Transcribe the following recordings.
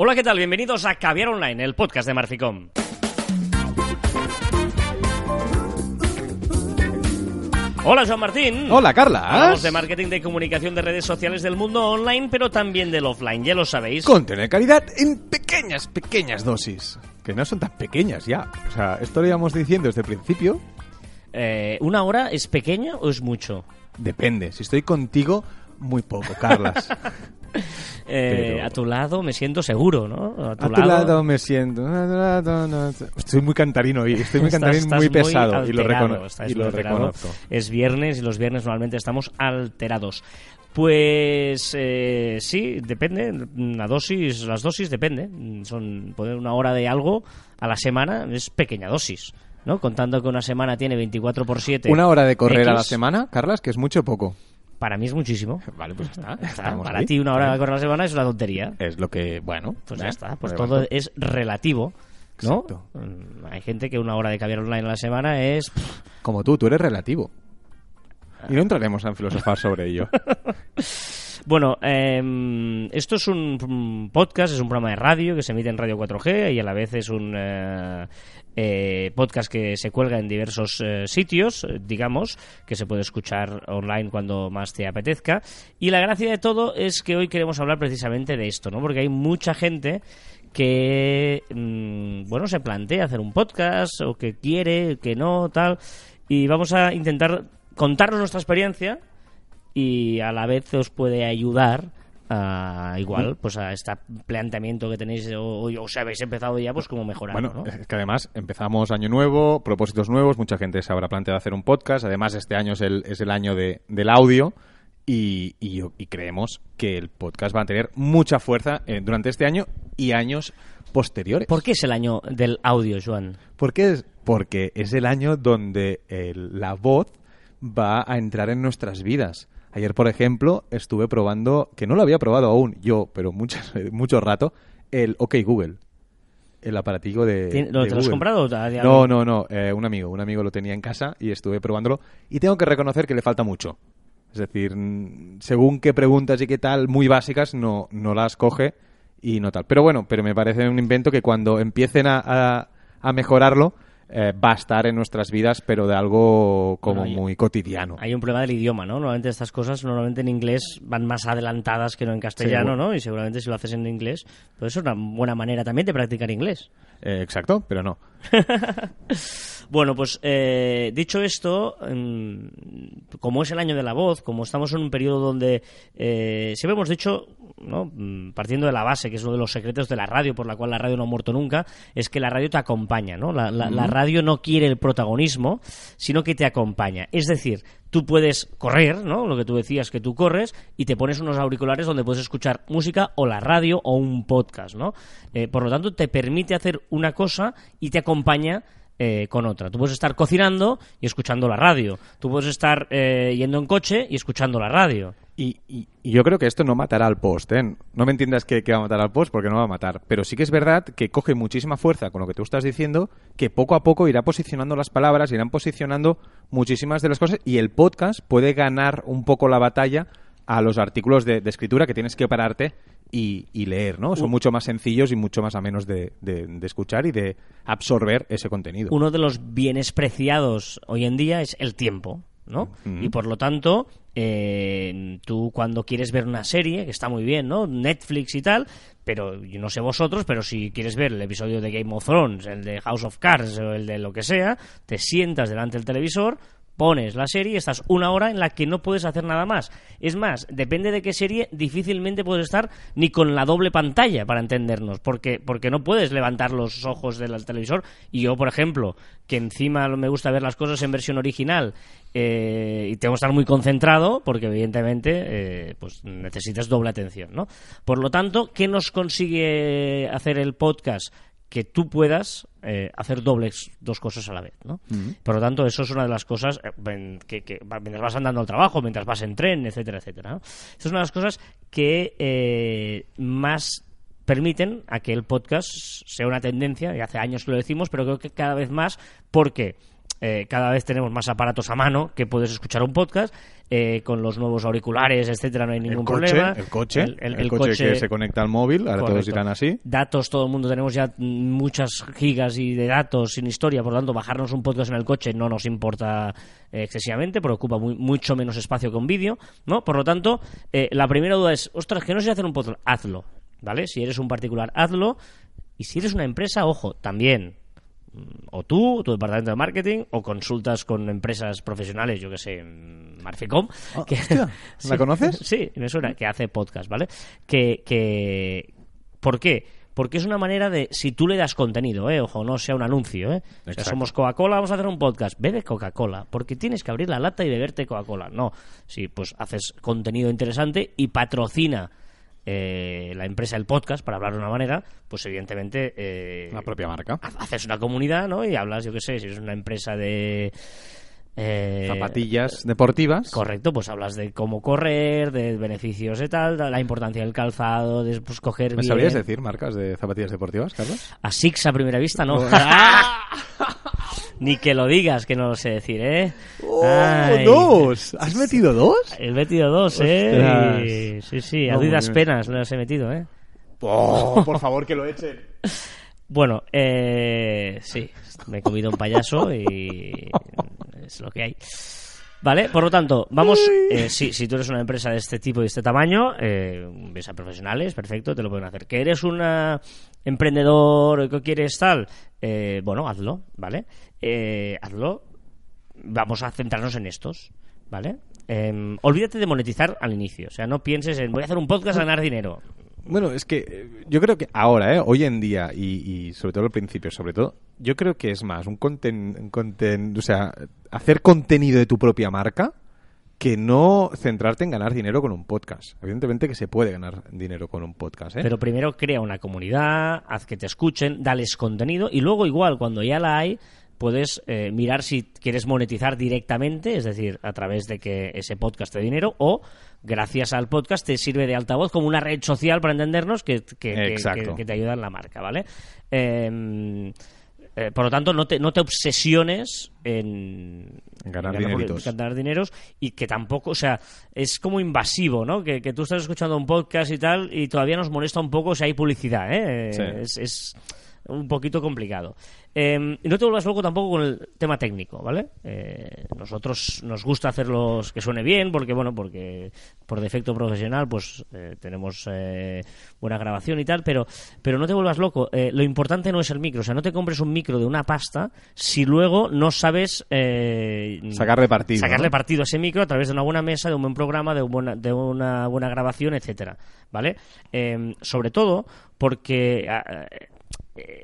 Hola, ¿qué tal? Bienvenidos a Caviar Online, el podcast de Marficom. Hola, Joan Martín. Hola, Carla. Hablamos de marketing de comunicación de redes sociales del mundo online, pero también del offline, ya lo sabéis. Con tener calidad en pequeñas, pequeñas dosis. Que no son tan pequeñas ya. O sea, esto lo íbamos diciendo desde el principio. Eh, ¿Una hora es pequeña o es mucho? Depende. Si estoy contigo, muy poco, Carlas. Eh, Pero- A tu lado me siento seguro, ¿no? A tu lado me siento. Estoy muy cantarino hoy. Estoy muy Estás- cantarín, estás muy pesado. y lo, alterado, y reconozco. Es viernes y los viernes normalmente estamos alterados. Pues eh, sí, depende. La dosis, las dosis depende. Son poner una hora de algo a la semana es pequeña dosis, ¿no? Contando que una semana tiene 24 por 7. Una hora de correr a la semana, Carlas, que es mucho o poco. Para mí es muchísimo. Vale, pues ya está. Para ahí. ti una hora de correr a la semana es una tontería. Es lo que, bueno. Pues ¿eh? ya está, pues todo es relativo, ¿no? Exacto. Mm, Hay gente que una hora de caviar online a la semana es... Como tú, tú eres relativo. Y no entraremos a filosofar sobre ello. Bueno, eh, esto es un podcast, es un programa de radio que se emite en Radio 4G y a la vez es un eh, eh, podcast que se cuelga en diversos eh, sitios, eh, digamos, que se puede escuchar online cuando más te apetezca. Y la gracia de todo es que hoy queremos hablar precisamente de esto, ¿no? Porque hay mucha gente que, mm, bueno, se plantea hacer un podcast o que quiere, que no, tal. Y vamos a intentar contarnos nuestra experiencia y a la vez os puede ayudar a igual pues a este planteamiento que tenéis o, o os habéis empezado ya pues como mejorarlo Bueno, ¿no? es que además empezamos año nuevo, propósitos nuevos, mucha gente se habrá planteado hacer un podcast, además este año es el, es el año de- del audio y, y creemos que el podcast va a tener mucha fuerza eh, durante este año y años posteriores. ¿Por qué es el año del audio, Joan? ¿Por qué es? Porque es el año donde el- la voz va a entrar en nuestras vidas. Ayer, por ejemplo, estuve probando, que no lo había probado aún yo, pero muchas, mucho rato, el OK Google. El aparatillo de. ¿Tien- ¿Lo de te lo has comprado? No, no, no. eh, un amigo. Un amigo lo tenía en casa y estuve probándolo. Y tengo que reconocer que le falta mucho. Es decir, según qué preguntas y qué tal, muy básicas, no, no las coge y no tal. Pero bueno, pero me parece un invento que cuando empiecen a, a- a mejorarlo, eh, va a estar en nuestras vidas, pero de algo como Bueno, hay- muy cotidiano. Hay un problema del idioma, ¿no? Normalmente estas cosas, normalmente en inglés van más adelantadas que no en castellano. ¿no? Y seguramente si lo haces en inglés, pues es una buena manera también de practicar inglés. Eh, exacto, pero no. Bueno, pues eh, dicho esto, mm, como es el año de la voz, como estamos en un periodo donde eh, siempre hemos dicho, ¿no? Mm, partiendo de la base, que es uno de los secretos de la radio, por la cual la radio no ha muerto nunca, es que la radio te acompaña, ¿no? La, la- la radio no quiere el protagonismo, sino que te acompaña. Es decir, tú puedes correr, ¿no? Lo que tú decías, que tú corres y te pones unos auriculares donde puedes escuchar música o la radio o un podcast, ¿no? Eh, por lo tanto, te permite hacer una cosa y te acompaña eh, con otra. Tú puedes estar cocinando y escuchando la radio. Tú puedes estar eh, yendo en coche y escuchando la radio. Y, y- yo creo que esto no matará al post, ¿eh? No me entiendas que, que va a matar al post, porque no va a matar. Pero sí que es verdad que coge muchísima fuerza con lo que tú estás diciendo, que poco a poco irá posicionando las palabras, irán posicionando muchísimas de las cosas, y el podcast puede ganar un poco la batalla a los artículos de, de escritura que tienes que pararte y, y leer, ¿no? Son mucho más sencillos y mucho más amenos de, de- de escuchar y de absorber ese contenido. Uno de los bienes preciados hoy en día es el tiempo, ¿no? Y por lo tanto, eh, tú cuando quieres ver una serie, que está muy bien, ¿no? Netflix y tal, pero yo no sé vosotros, pero si quieres ver el episodio de Game of Thrones, el de House of Cards o el de lo que sea, te sientas delante del televisor, pones la serie y estás una hora en la que no puedes hacer nada más. Es más, depende de qué serie, difícilmente puedes estar ni con la doble pantalla para entendernos, porque, porque no puedes levantar los ojos del televisor. Y yo, por ejemplo, que encima me gusta ver las cosas en versión original eh, y tengo que estar muy concentrado, porque evidentemente eh, pues necesitas doble atención, ¿no? Por lo tanto, ¿qué nos consigue hacer el podcast? Que tú puedas eh, hacer dobles dos cosas a la vez, ¿no? Por lo tanto, eso es una de las cosas eh, que, que mientras vas andando al trabajo, mientras vas en tren, etcétera, etcétera. ¿no? Esa es una de las cosas que eh, más permiten a que el podcast sea una tendencia, y hace años que lo decimos, pero creo que cada vez más, porque eh, cada vez tenemos más aparatos a mano que puedes escuchar un podcast. eh, con los nuevos auriculares, etcétera, no hay ningún el coche, problema. el coche, El- el- el el coche, coche- que se conecta al móvil, ahora todos irán así. Datos, todo el mundo tenemos ya muchas gigas y de datos sin historia, por lo tanto, bajarnos un podcast en el coche no nos importa eh, excesivamente, porque ocupa muy- mucho menos espacio que un vídeo, ¿no? Por lo tanto, eh, la primera duda es, ostras, que no sé hacer un podcast, hazlo, ¿vale? Si eres un particular, hazlo, y si eres una empresa, ojo, también, o tú, tu departamento de marketing, o consultas con empresas profesionales, yo que sé, mm, Marficom. que- hostia, ¿la conoces? Sí, me suena, que hace podcast, ¿vale? Que, que... ¿Por qué? Porque es una manera de, si tú le das contenido, ¿eh? ojo, no sea un anuncio, ¿eh? O sea, Exacto. somos Coca-Cola, vamos a hacer un podcast, bebe Coca-Cola, porque tienes que abrir la lata y beberte Coca-Cola. No, sí, pues haces contenido interesante y patrocina eh, la empresa el podcast, para hablar de una manera, pues evidentemente... eh, La propia marca. ha- haces una comunidad, ¿no? Y hablas, yo qué sé, si es una empresa de... eh, Zapatillas deportivas. Correcto, pues hablas de cómo correr, de beneficios y tal, de la importancia del calzado, de pues, coger ¿Me bien. sabrías decir marcas de zapatillas deportivas, Carlos? A Six a primera vista, no. Ni que lo digas, que no lo sé decir, ¿eh? ¡Oh, ¡Dos! ¿Has metido dos? He metido dos, ¿eh? Y- Sí, sí, a bien. penas los he metido, ¿eh? ¡Oh, por favor, que lo echen! Bueno, eh, sí, me he comido un payaso y es lo que hay. Vale, por lo tanto, vamos, eh, sí, si tú eres una empresa de este tipo y de este tamaño, eh, ves a profesionales, perfecto, te lo pueden hacer. Que eres un emprendedor, que quieres tal, eh, bueno, hazlo, ¿vale? Eh, hazlo, vamos a centrarnos en estos, ¿vale? Em, olvídate de monetizar al inicio, o sea, no pienses en voy a hacer un podcast a ganar dinero. Bueno, es que eh, yo creo que ahora, ¿eh? hoy en día, y, sobre todo al principio, sobre todo, yo creo que es más un contenido, o sea, hacer contenido de tu propia marca que no centrarte en ganar dinero con un podcast. Evidentemente que se puede ganar dinero con un podcast, ¿eh? Pero primero crea una comunidad, haz que te escuchen, dales contenido y luego igual cuando ya la hay puedes eh, mirar si quieres monetizar directamente, es decir, a través de que ese podcast te dé dinero o gracias al podcast te sirve de altavoz como una red social para entendernos que, que- que- te ayuda en la marca, ¿vale? Em, eh, por lo tanto, no te, no te obsesiones en, En ganar en ganar dineros y que tampoco, o sea, es como invasivo, ¿no? Que, que tú estás escuchando un podcast y tal y todavía nos molesta un poco si hay publicidad, ¿eh? Sí. Es, es un poquito complicado. Eh, y no te vuelvas loco tampoco con el tema técnico, ¿vale? Eh, nosotros nos gusta hacerlos que suene bien porque, bueno, porque por defecto profesional pues eh, tenemos eh, buena grabación y tal, pero, pero no te vuelvas loco. Eh, lo importante no es el micro, o sea, no te compres un micro de una pasta si luego no sabes Sacarle partido, sacarle ¿no? partido a ese micro a través de una buena mesa, de un buen programa, de, un buena- de una buena grabación, etcétera, ¿vale? Eh, sobre todo porque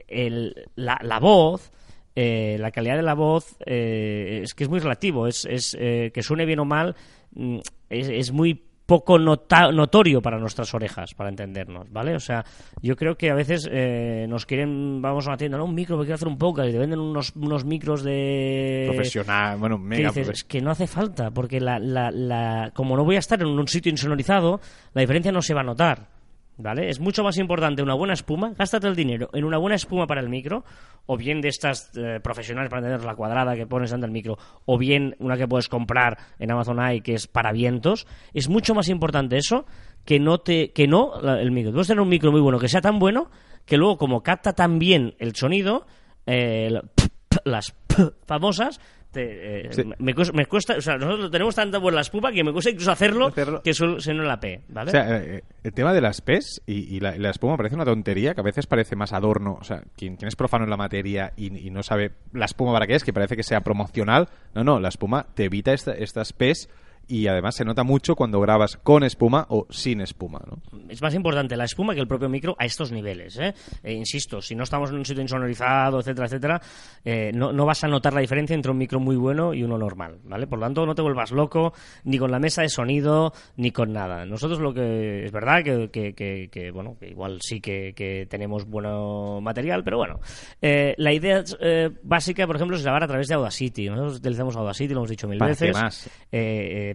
el- la, la voz, eh, la calidad de la voz eh, es que es muy relativo, es, es eh, que suene bien o mal, mm, es, es muy poco nota- notorio para nuestras orejas, para entendernos, ¿vale? O sea, yo creo que a veces eh, nos quieren, vamos a una tienda, no, un micro, porque quiero hacer un podcast, y te venden unos, unos micros de... Profesional, bueno, que mega dices, profe- es que no hace falta, porque la, la, la- como no voy a estar en un sitio insonorizado, la diferencia no se va a notar. ¿Vale? Es mucho más importante una buena espuma, gástate el dinero en una buena espuma para el micro, o bien de estas eh, profesionales para tener la cuadrada que pones ante el micro, o bien una que puedes comprar en Amazon hay que es para vientos. Es mucho más importante eso que no te que no el micro. Puedes tener un micro muy bueno que sea tan bueno que luego como capta tan bien el sonido, eh, la- las famosas te, eh, Sí. me, cuesta, me cuesta- o sea, nosotros tenemos tanta buena espuma que me cuesta incluso hacerlo, Hacerlo. que suele ser en la P, ¿vale? O sea, eh, el tema de las PES y, y la, y la espuma parece una tontería que a veces parece más adorno. O sea, quien, quien es profano en la materia y, y no sabe la espuma para qué es, que parece que sea promocional. No, no, la espuma te evita esta- estas PES y además se nota mucho cuando grabas con espuma o sin espuma, ¿no? es más importante la espuma que el propio micro a estos niveles. ¿eh? Eh, insisto, si no estamos en un sitio insonorizado, etcétera, etcétera, eh, no, no vas a notar la diferencia entre un micro muy bueno y uno normal, ¿vale? Por lo tanto, no te vuelvas loco ni con la mesa de sonido ni con nada. Nosotros lo que es verdad que, que- que- que, bueno, que igual sí que, tenemos bueno material, pero bueno, eh, la idea eh, básica, por ejemplo, es grabar a través de Audacity. Nosotros utilizamos Audacity, lo hemos dicho mil ¿Para veces. más?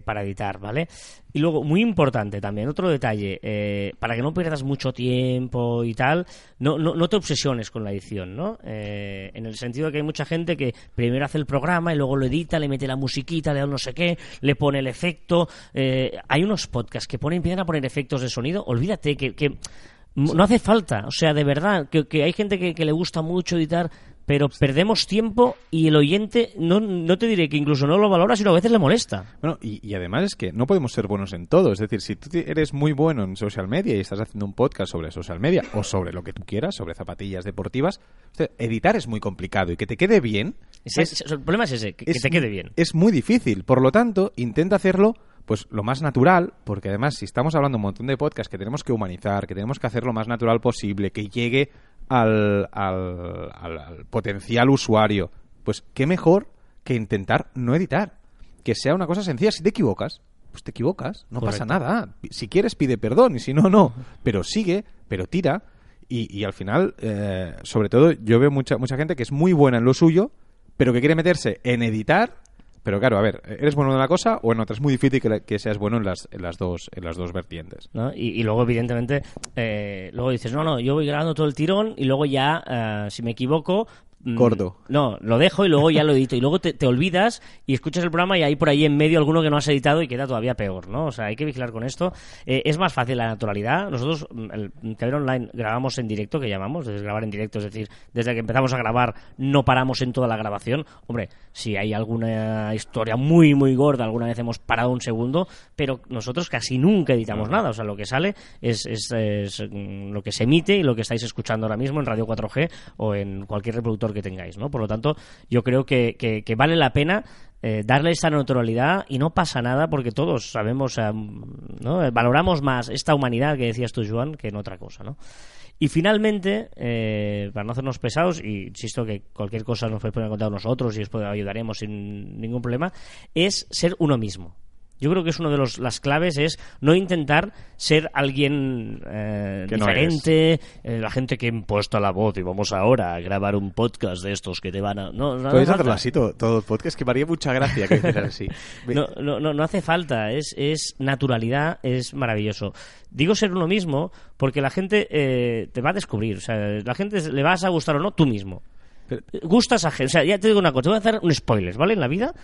Eh, eh, para editar, ¿vale? Y luego, muy importante también, otro detalle, eh, para que no pierdas mucho tiempo y tal, no, no, no te obsesiones con la edición, ¿no? Eh, en el sentido de que hay mucha gente que primero hace el programa y luego lo edita, le mete la musiquita, le da no sé qué, le pone el efecto. hay unos podcasts que ponen, empiezan a poner efectos de sonido, olvídate que, que no hace falta, o sea, de verdad, que, que hay gente que, que le gusta mucho editar pero perdemos tiempo y el oyente, no, no te diré que incluso no lo valora, sino a veces le molesta. Bueno, y, además es que no podemos ser buenos en todo. Es decir, si tú eres muy bueno en social media y estás haciendo un podcast sobre social media o sobre lo que tú quieras, sobre zapatillas deportivas, editar es muy complicado y que te quede bien. el problema es ese, que, te quede bien. Es muy difícil. Por lo tanto, intenta hacerlo pues lo más natural, porque además si estamos hablando un montón de podcasts que tenemos que humanizar, que tenemos que hacer lo más natural posible, que llegue al, al, potencial usuario, pues qué mejor que intentar no editar. Que sea una cosa sencilla. Si te equivocas, pues te equivocas, no pasa nada. Si quieres pide perdón y si no, no. Pero sigue, pero tira. Y, y al final, eh, sobre todo, yo veo mucha, mucha gente que es muy buena en lo suyo, pero que quiere meterse en editar pero claro, a ver, ¿eres bueno en una cosa o en otra? Es muy difícil que, seas bueno en las, en las, dos, en las dos vertientes. Y, luego, evidentemente, eh, luego dices, no, no, yo voy grabando todo el tirón y luego ya, eh, si me equivoco, Gordo. No, lo dejo y luego ya lo edito. Y luego te, olvidas y escuchas el programa y hay por ahí en medio alguno que no has editado y queda todavía peor, ¿no? O sea, hay que vigilar con esto. Eh, es más fácil la naturalidad. Nosotros, mm, el Caber Online, grabamos en directo, que llamamos, es grabar en directo, es decir, desde que empezamos a grabar no paramos en toda la grabación. Hombre, si hay alguna historia muy, muy gorda, alguna vez hemos parado un segundo, pero nosotros casi nunca editamos nada. O sea, lo que sale es, es mm, lo que se emite y lo que estáis escuchando ahora mismo en Radio 4G o en cualquier reproductor que tengáis, ¿no? Por lo tanto, yo creo que, vale la pena eh, darle esa naturalidad y no pasa nada porque todos sabemos, ¿no? Valoramos más esta humanidad que decías tú, Joan, que en otra cosa, ¿no? Y finalmente, eh, para no hacernos pesados, y insisto que cualquier cosa nos podéis poner nosotros y os ayudaremos sin ningún problema, es ser uno mismo. Yo creo que es una de los, las claves es no intentar ser alguien eh, diferente, eh, la gente que ha impuesto la voz y vamos ahora a grabar un podcast de estos que te van a... No, Puedes hacerlo así todo, todo podcast, que me haría mucha gracia que así. no, no, no, no hace falta, es, es naturalidad, es maravilloso. Digo ser uno mismo porque la gente eh, te va a descubrir, o sea, la gente le vas a gustar o no tú mismo gustas a gente. O sea, ya te digo una cosa, te voy a hacer un spoiler, ¿vale? En la vida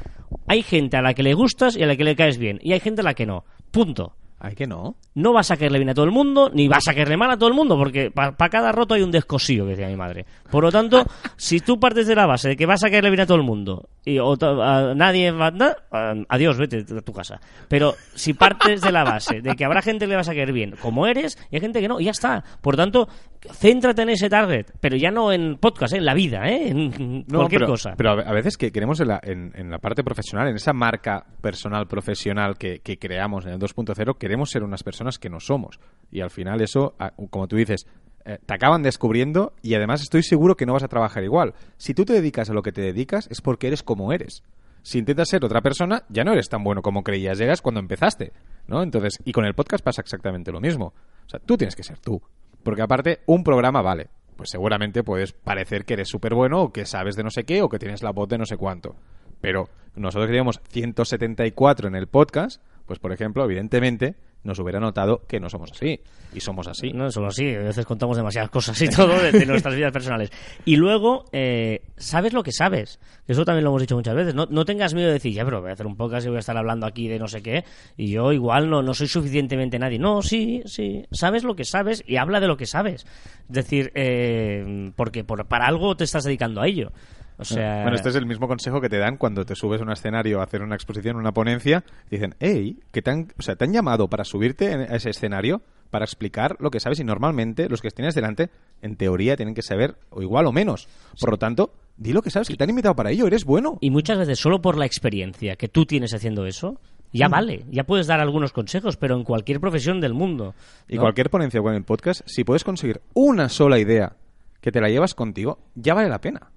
hay gente a la que le gustas y a la que le caes bien. Y hay gente a la que no. Punto. ¿Hay que no? No vas a caerle bien a todo el mundo, ni vas a caerle mal a todo el mundo, porque para cada roto hay un descosío, que decía mi madre. Por lo tanto, si tú partes de la base de que vas a caerle bien a todo el mundo y a, nadie va a adiós, vete a tu casa. Pero si partes de la base de que habrá gente que le vas a caer bien, como eres, y hay gente que no, y ya está. Por tanto, céntrate en ese target, pero ya no en podcast, ¿eh? en la vida, ¿eh? en cualquier cosa. Pero a veces que queremos en la, en, la parte profesional, en esa marca personal profesional que, que creamos en el 2.0, queremos ser unas personas que no somos. Y al final eso, como tú dices, eh, te acaban descubriendo y además estoy seguro que no vas a trabajar igual. Si tú te dedicas a lo que te dedicas es porque eres como eres. Si intentas ser otra persona, ya no eres tan bueno como creías, llegas cuando empezaste, ¿no? Entonces, y con el podcast pasa exactamente lo mismo. O sea, tú tienes que ser tú. Porque aparte, un programa vale. Pues seguramente puedes parecer que eres súper bueno o que sabes de no sé qué o que tienes la voz de no sé cuánto. Pero nosotros que teníamos 174 en el podcast, pues por ejemplo, evidentemente, nos hubiera notado que no somos así. Y somos así. No somos así. A veces contamos demasiadas cosas y todo de, nuestras vidas personales. Y luego, eh, sabes lo que sabes. Eso también lo hemos dicho muchas veces. No, no tengas miedo de decir, ya, pero voy a hacer un podcast y voy a estar hablando aquí de no sé qué. Y yo igual no, no soy suficientemente nadie. No, sí, sí. Sabes lo que sabes y habla de lo que sabes. Es decir, eh, porque por, para algo te estás dedicando a ello. O sea... Bueno, este es el mismo consejo que te dan cuando te subes a un escenario a hacer una exposición, una ponencia. Dicen, hey, que te han, o sea, te han llamado para subirte a ese escenario para explicar lo que sabes y normalmente los que tienes delante, en teoría, tienen que saber o igual o menos. Por lo tanto, di lo que sabes, que te han invitado para ello, eres bueno. Y muchas veces solo por la experiencia que tú tienes haciendo eso, ya mm. vale, ya puedes dar algunos consejos, pero en cualquier profesión del mundo. Y cualquier ponencia o en el podcast, si puedes conseguir una sola idea que te la llevas contigo, ya vale la pena.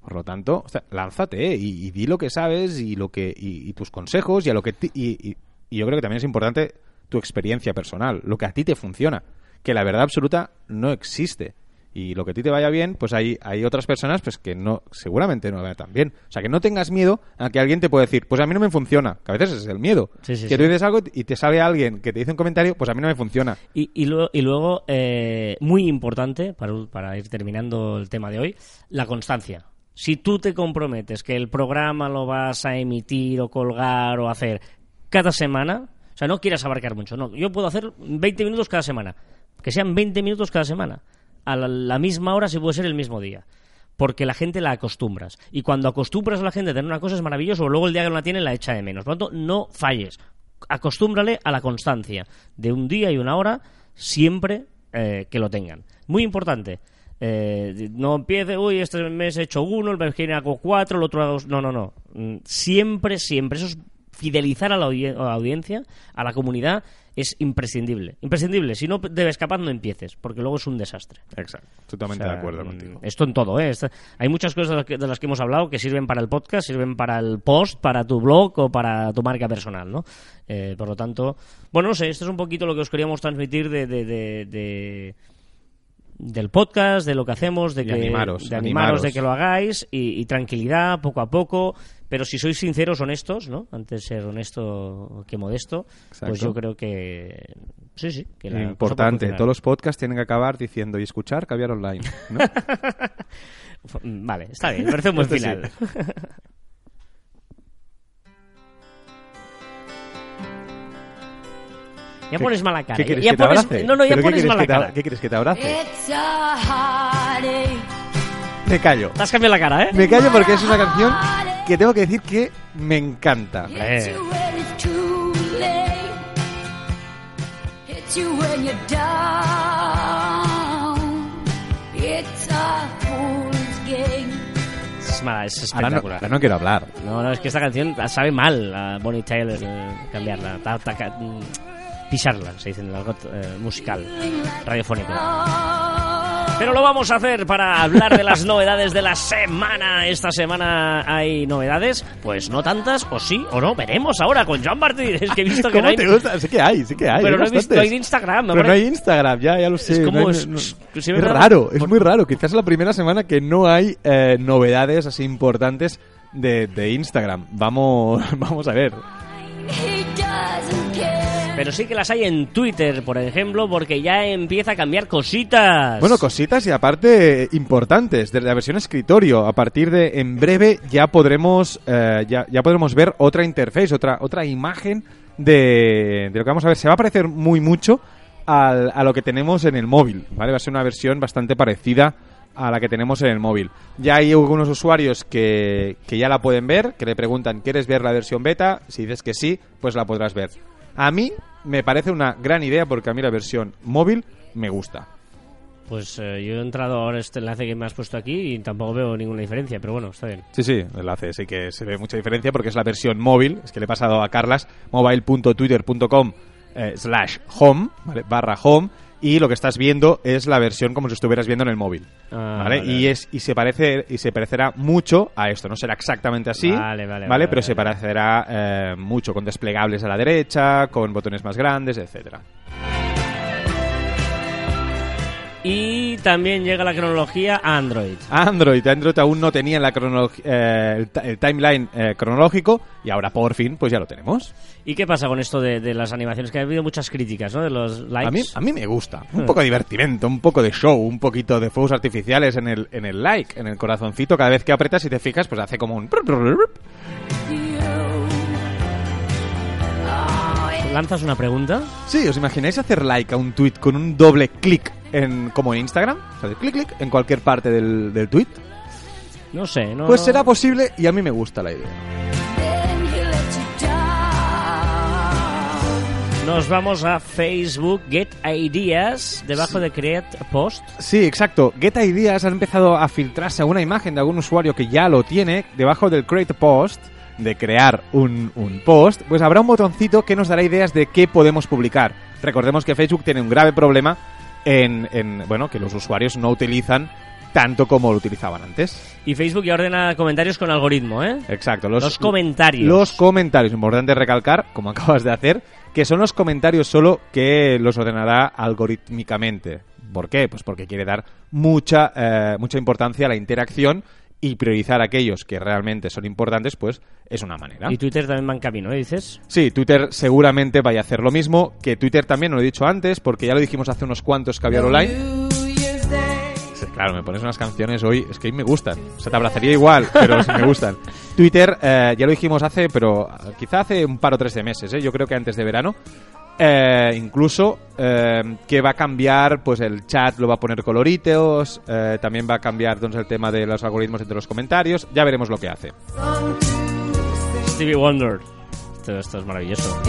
Por lo tanto, lánzate y, di lo que sabes y lo que y, tus consejos y a lo que y, yo creo que también es importante tu experiencia personal, lo que a ti te funciona, que la verdad absoluta no existe y lo que a ti te vaya bien, pues hay, hay otras personas pues que no seguramente no vaya tan bien. O sea, que no tengas miedo a que alguien te pueda decir, pues a mí no me funciona, que a veces es el miedo. Sí, sí, que sí. tú dices algo y te sale alguien que te dice un comentario, pues a mí no me funciona. Y, y luego, y luego, eh, muy importante, para, para ir terminando el tema de hoy, la constancia. Si tú te comprometes que el programa lo vas a emitir o colgar o hacer cada semana, o sea, no quieras abarcar mucho, no, yo puedo hacer 20 minutos cada semana, que sean 20 minutos cada semana, a la, la misma hora si puede ser el mismo día. Porque la gente la acostumbras. Y cuando acostumbras a la gente a tener una cosa es maravilloso, luego el día que no la tiene la echa de menos. Por lo tanto, no falles. Acostúmbrale a la constancia de un día y una hora siempre eh, que lo tengan. Muy importante. Eh, no empiece, uy, este mes he hecho uno, el mes que viene hago cuatro, el otro hago... No, no, no. Mm, Siempre, siempre. Eso es fidelizar a la, audi- a la audiencia, a la comunidad, es imprescindible. Imprescindible. Si no debes capaz, no empieces, porque luego es un desastre. Exacto, totalmente O sea, de acuerdo mm, contigo. Esto en todo, ¿eh? Hay muchas cosas de las, que, de las que hemos hablado que sirven para el podcast, sirven para el post, para tu blog o para tu marca personal, ¿no? Eh, por lo tanto, bueno, no sé, esto es un poquito lo que os queríamos transmitir de, de- de- de- del podcast, de lo que hacemos, de que animaros, de animaros, animaros. de que lo hagáis y, y tranquilidad poco a poco. Pero si sois sinceros, honestos, ¿no? Antes de ser honesto que modesto, pues yo creo que sí, sí. Que la Importante, todos los podcasts tienen que acabar diciendo y escuchar caviar online. ¿no? Mm, Vale, está bien, me parece un buen sí. final. ya ¿Qué- pones mala cara. ¿Qué quieres ya que te abrace? No, no, ya ¿Pero qué pones quieres mala que te- cara. ¿Qué quieres que te abrace? Heartache. Me callo. Te has cambiado la cara, ¿eh? Me callo porque es una canción que tengo que decir que me encanta. Es, mala, es Ahora no, espectacular. ahora no quiero hablar. No, no, es que esta canción sabe mal a Bonnie Tyler eh, cambiarla, ta- mm, pisarla, se dice en el argot eh, musical, radiofónico. Pero lo vamos a hacer para hablar de las novedades de la semana. Esta semana hay novedades, pues no tantas, o sí, o no, veremos ahora con Joan Martín. Es que he visto que ¿Cómo no hay... te gusta? Sí que hay, sí que hay. Pero hay no he visto, no hay Instagram. Pero no hay Instagram, ya, ya lo sé. Es como no hay- es- no- es- es sí, ¿verdad? raro, es muy raro. Quizás es la primera semana que no hay eh, novedades así importantes de, de Instagram. Vamos, vamos a ver. Pero sí que las hay en Twitter, por ejemplo, porque ya empieza a cambiar cositas. Bueno, cositas y aparte eh, importantes de la versión escritorio. A partir de en breve ya podremos eh, ya, ya podremos ver otra interface, otra otra imagen de, de lo que vamos a ver. Se va a parecer muy mucho al- a lo que tenemos en el móvil, ¿vale? Va a ser una versión bastante parecida a la que tenemos en el móvil. Ya hay algunos usuarios que, que ya la pueden ver, que le preguntan, ¿quieres ver la versión beta? Si dices que sí, pues la podrás ver. A mí me parece una gran idea porque a mí la versión móvil me gusta. Pues eh, yo he entrado ahora este enlace que me has puesto aquí y tampoco veo ninguna diferencia, pero bueno, está bien. Sí, sí, el enlace sí que se ve mucha diferencia porque es la versión móvil. Es que le he pasado a Carlas mobile.twitter.com eh, slash home, ¿vale? barra home. Y lo que estás viendo es la versión como si estuvieras viendo en el móvil. Ah, ¿vale? vale, Y es y se parece y se parecerá mucho a esto. No será exactamente así, Vale, vale, vale, Pero se parecerá eh, mucho con desplegables a la derecha, con botones más grandes, etcétera. Y también llega la cronología a Android. Android, Android aún no tenía la eh, el, ti- el timeline eh, cronológico y ahora por fin pues ya lo tenemos. ¿Y qué pasa con esto de, de las animaciones? Que ha habido muchas críticas, ¿no? De los likes. A mí, a mí me gusta. Un poco de divertimento, un poco de show, un poquito de fuegos artificiales en el, en el like, en el corazoncito. Cada vez que apretas y te fijas, pues hace como un... ¿Lanzas una pregunta? Sí, ¿os imagináis hacer like a un tweet con un doble clic en, como en Instagram? O sea, de clic, clic en cualquier parte del, del tweet. No sé, ¿no? Pues será posible y a mí me gusta la idea. Nos vamos a Facebook, Get Ideas, debajo de Create Post. Sí, exacto. Get Ideas ha empezado a filtrarse una imagen de algún usuario que ya lo tiene debajo del Create Post, de crear un, un post, pues habrá un botoncito que nos dará ideas de qué podemos publicar. Recordemos que Facebook tiene un grave problema en, en, bueno, que los usuarios no utilizan tanto como lo utilizaban antes. Y Facebook ya ordena comentarios con algoritmo, ¿eh? Exacto. Los comentarios. Los comentarios. Importante recalcar, como acabas de hacer, que son los comentarios solo que los ordenará algorítmicamente. ¿Por qué? Pues porque quiere dar mucha, eh, mucha importancia a la interacción y priorizar aquellos que realmente son importantes, pues es una manera. Y Twitter también va en camino, ¿eh? Dices. Sí, Twitter seguramente vaya a hacer lo mismo, que Twitter también, lo he dicho antes, porque ya lo dijimos hace unos cuantos Caviar Online. Sí, Claro, me pones unas canciones hoy, es que me gustan. O sea, te abrazaría igual, pero sí me gustan. Twitter, eh, ya lo dijimos hace, pero quizá hace un par o tres de meses, ¿eh? yo creo que antes de verano. Eh, incluso eh, que va a cambiar, pues el chat lo va a poner coloritos, eh, también va a cambiar entonces el tema de los algoritmos entre los comentarios, ya veremos lo que hace. Stevie Wonder. Esto, esto es maravilloso.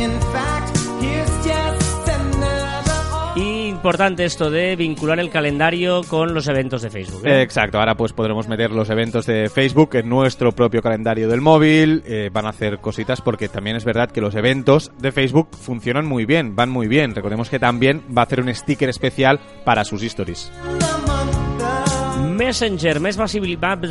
Importante esto de vincular el calendario con los eventos de Facebook. ¿eh? Exacto, ahora pues podremos meter los eventos de Facebook en nuestro propio calendario del móvil, eh, van a hacer cositas porque también es verdad que los eventos de Facebook funcionan muy bien, van muy bien. Recordemos que también va a hacer un sticker especial para sus stories. Messenger, més visibilitat...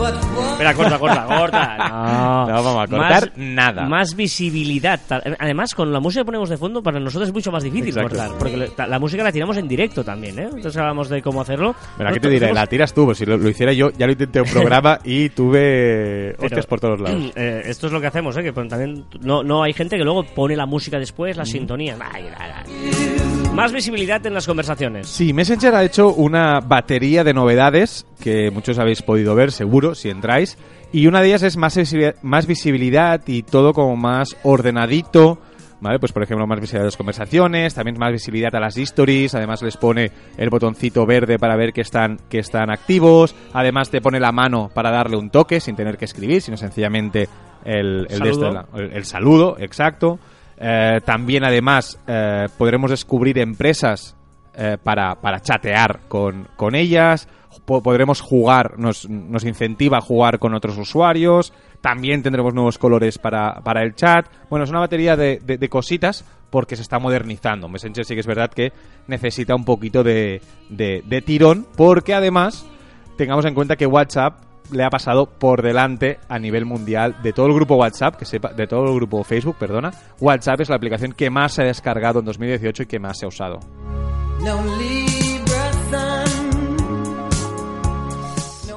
Espera, corta, corta, corta. No, No vamos a cortar nada. Más visibilidad. Además, con la música que ponemos de fondo, para nosotros es mucho más difícil Exacto. cortar. Porque le- la música la tiramos en directo también, ¿eh? Entonces hablamos de cómo hacerlo. Mira, ¿qué te diré? La tiras tú, pues si lo, lo hiciera yo, ya lo intenté un programa y tuve Pero, hostias por todos lados. eh, esto es lo que hacemos, ¿eh? Que también no, no hay gente que luego pone la música después, la sintonía. Ay, ay, ay. Más visibilidad en las conversaciones. Sí, Messenger ha hecho una batería de novedades que muchos habéis podido ver, seguro, si entráis. Y una de ellas es más visibilidad, más visibilidad y todo como más ordenadito. ¿Vale? Pues por ejemplo, más visibilidad a las conversaciones, también más visibilidad a las stories, además les pone el botoncito verde para ver que están, que están activos, además te pone la mano para darle un toque sin tener que escribir, sino sencillamente el, el, de esto, Saludo. la- el- el saludo, exacto. Eh, también además eh, podremos descubrir empresas eh, para, para chatear con, con ellas. Po- podremos jugar, nos, nos incentiva a jugar con otros usuarios. También tendremos nuevos colores para, para el chat. Bueno, es una batería de, de- de cositas porque se está modernizando. Messenger sí que es verdad que necesita un poquito de- de tirón porque además tengamos en cuenta que WhatsApp le ha pasado por delante a nivel mundial de todo el grupo WhatsApp, que sepa, de todo el grupo Facebook, perdona. WhatsApp es la aplicación que más se ha descargado en 2018 y que más se ha usado.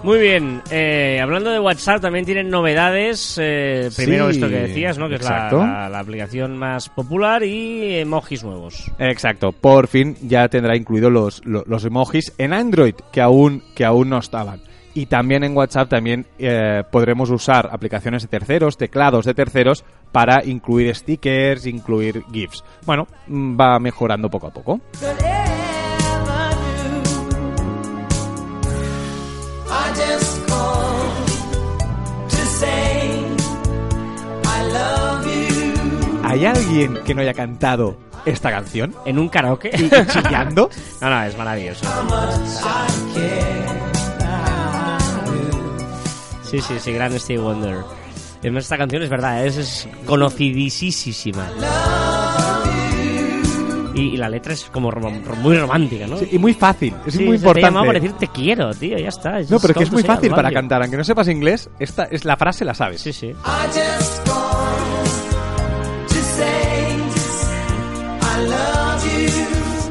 Muy bien, eh, hablando de WhatsApp, también tienen novedades. eh, primero Sí, esto que decías, ¿no? Que es la, exacto. la- la aplicación más popular y emojis nuevos. Exacto, por fin ya tendrá incluidos los, lo- los, emojis en Android que aún, que aún no estaban. Y también en WhatsApp también eh, podremos usar aplicaciones de terceros, teclados de terceros, para incluir stickers, incluir GIFs. Bueno, mm, va mejorando poco a poco. ¿Hay alguien que no haya cantado esta canción? ¿En un karaoke? Y chillando. no, no, es maravilloso. Sí, sí, sí, gran Stevie Wonder. Además, esta canción es verdad, es, es conocidísima. Y, y la letra es como rom- muy romántica, ¿no? Sí, y muy fácil, es Sí, muy se te llamaba importante. para decir te quiero, tío, ya está. No, pero es que es muy fácil para cantar. Aunque no sepas inglés, esta es la frase la sabes. Sí, sí.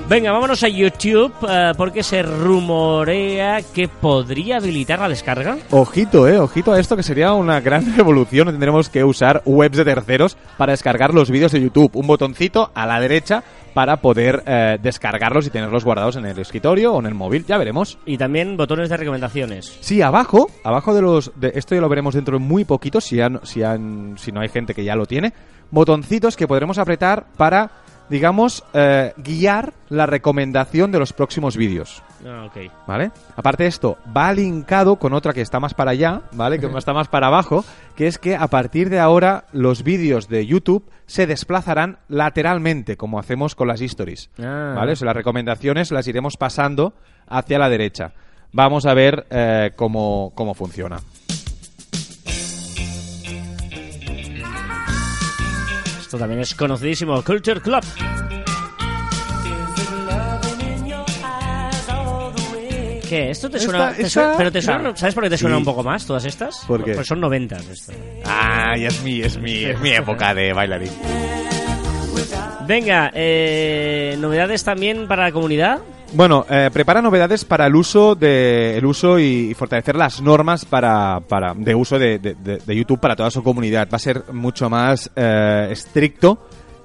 Venga, vámonos a YouTube eh, porque se rumorea que podría habilitar la descarga. Ojito, eh, ojito a esto que sería una gran revolución. Tendremos que usar webs de terceros para descargar los vídeos de YouTube. Un botoncito a la derecha para poder eh, descargarlos y tenerlos guardados en el escritorio o en el móvil. Ya veremos. Y también botones de recomendaciones. Sí, abajo, abajo de los, de, esto ya lo veremos dentro de muy poquito, si, han- si, han- si no hay gente que ya lo tiene, botoncitos que podremos apretar para, digamos, eh, guiar la recomendación de los próximos vídeos. Ah, ok. ¿Vale? Aparte de esto, va linkado con otra que está más para allá, ¿vale? Que está más para abajo, que es que a partir de ahora los vídeos de YouTube se desplazarán lateralmente, como hacemos con las stories. Ah. ¿Vale? O sea, las recomendaciones las iremos pasando hacia la derecha. Vamos a ver eh, cómo, cómo funciona. Esto también es conocidísimo. Culture Club. ¿Qué? ¿Esto te Esta- suena? esta- pero te suena, claro. ¿Sabes por qué te suena Sí. un poco más todas estas? ¿Por qué? Pues son noventas esto. Ah, ya es mi, es mi, es mi época de bailarín. Venga, eh, novedades también para la comunidad. Bueno, eh, prepara novedades para el uso de el uso y fortalecer las normas para, para de uso de, de- YouTube para toda su comunidad. Va a ser mucho más eh, estricto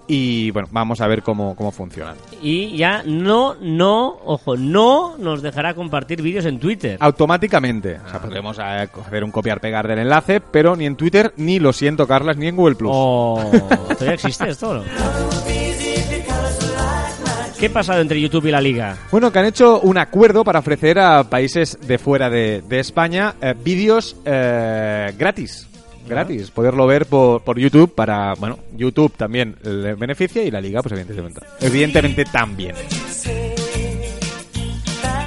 y bueno, vamos a ver cómo, cómo funcionan. Y ya no, no, ojo, no nos dejará compartir vídeos en Twitter. Automáticamente. O sea, podremos eh, hacer un copiar-pegar del enlace, pero ni en Twitter, ni lo siento, Carlas, ni en Google Plus. O... ¿Todavía existe esto no? ¿Qué ha pasado entre YouTube y la Liga? Bueno, que han hecho un acuerdo para ofrecer a países de fuera de, de España eh, vídeos eh, gratis. Gratis, poderlo ver por, por YouTube para, bueno, YouTube también le beneficia y la liga, pues evidentemente, evidentemente también.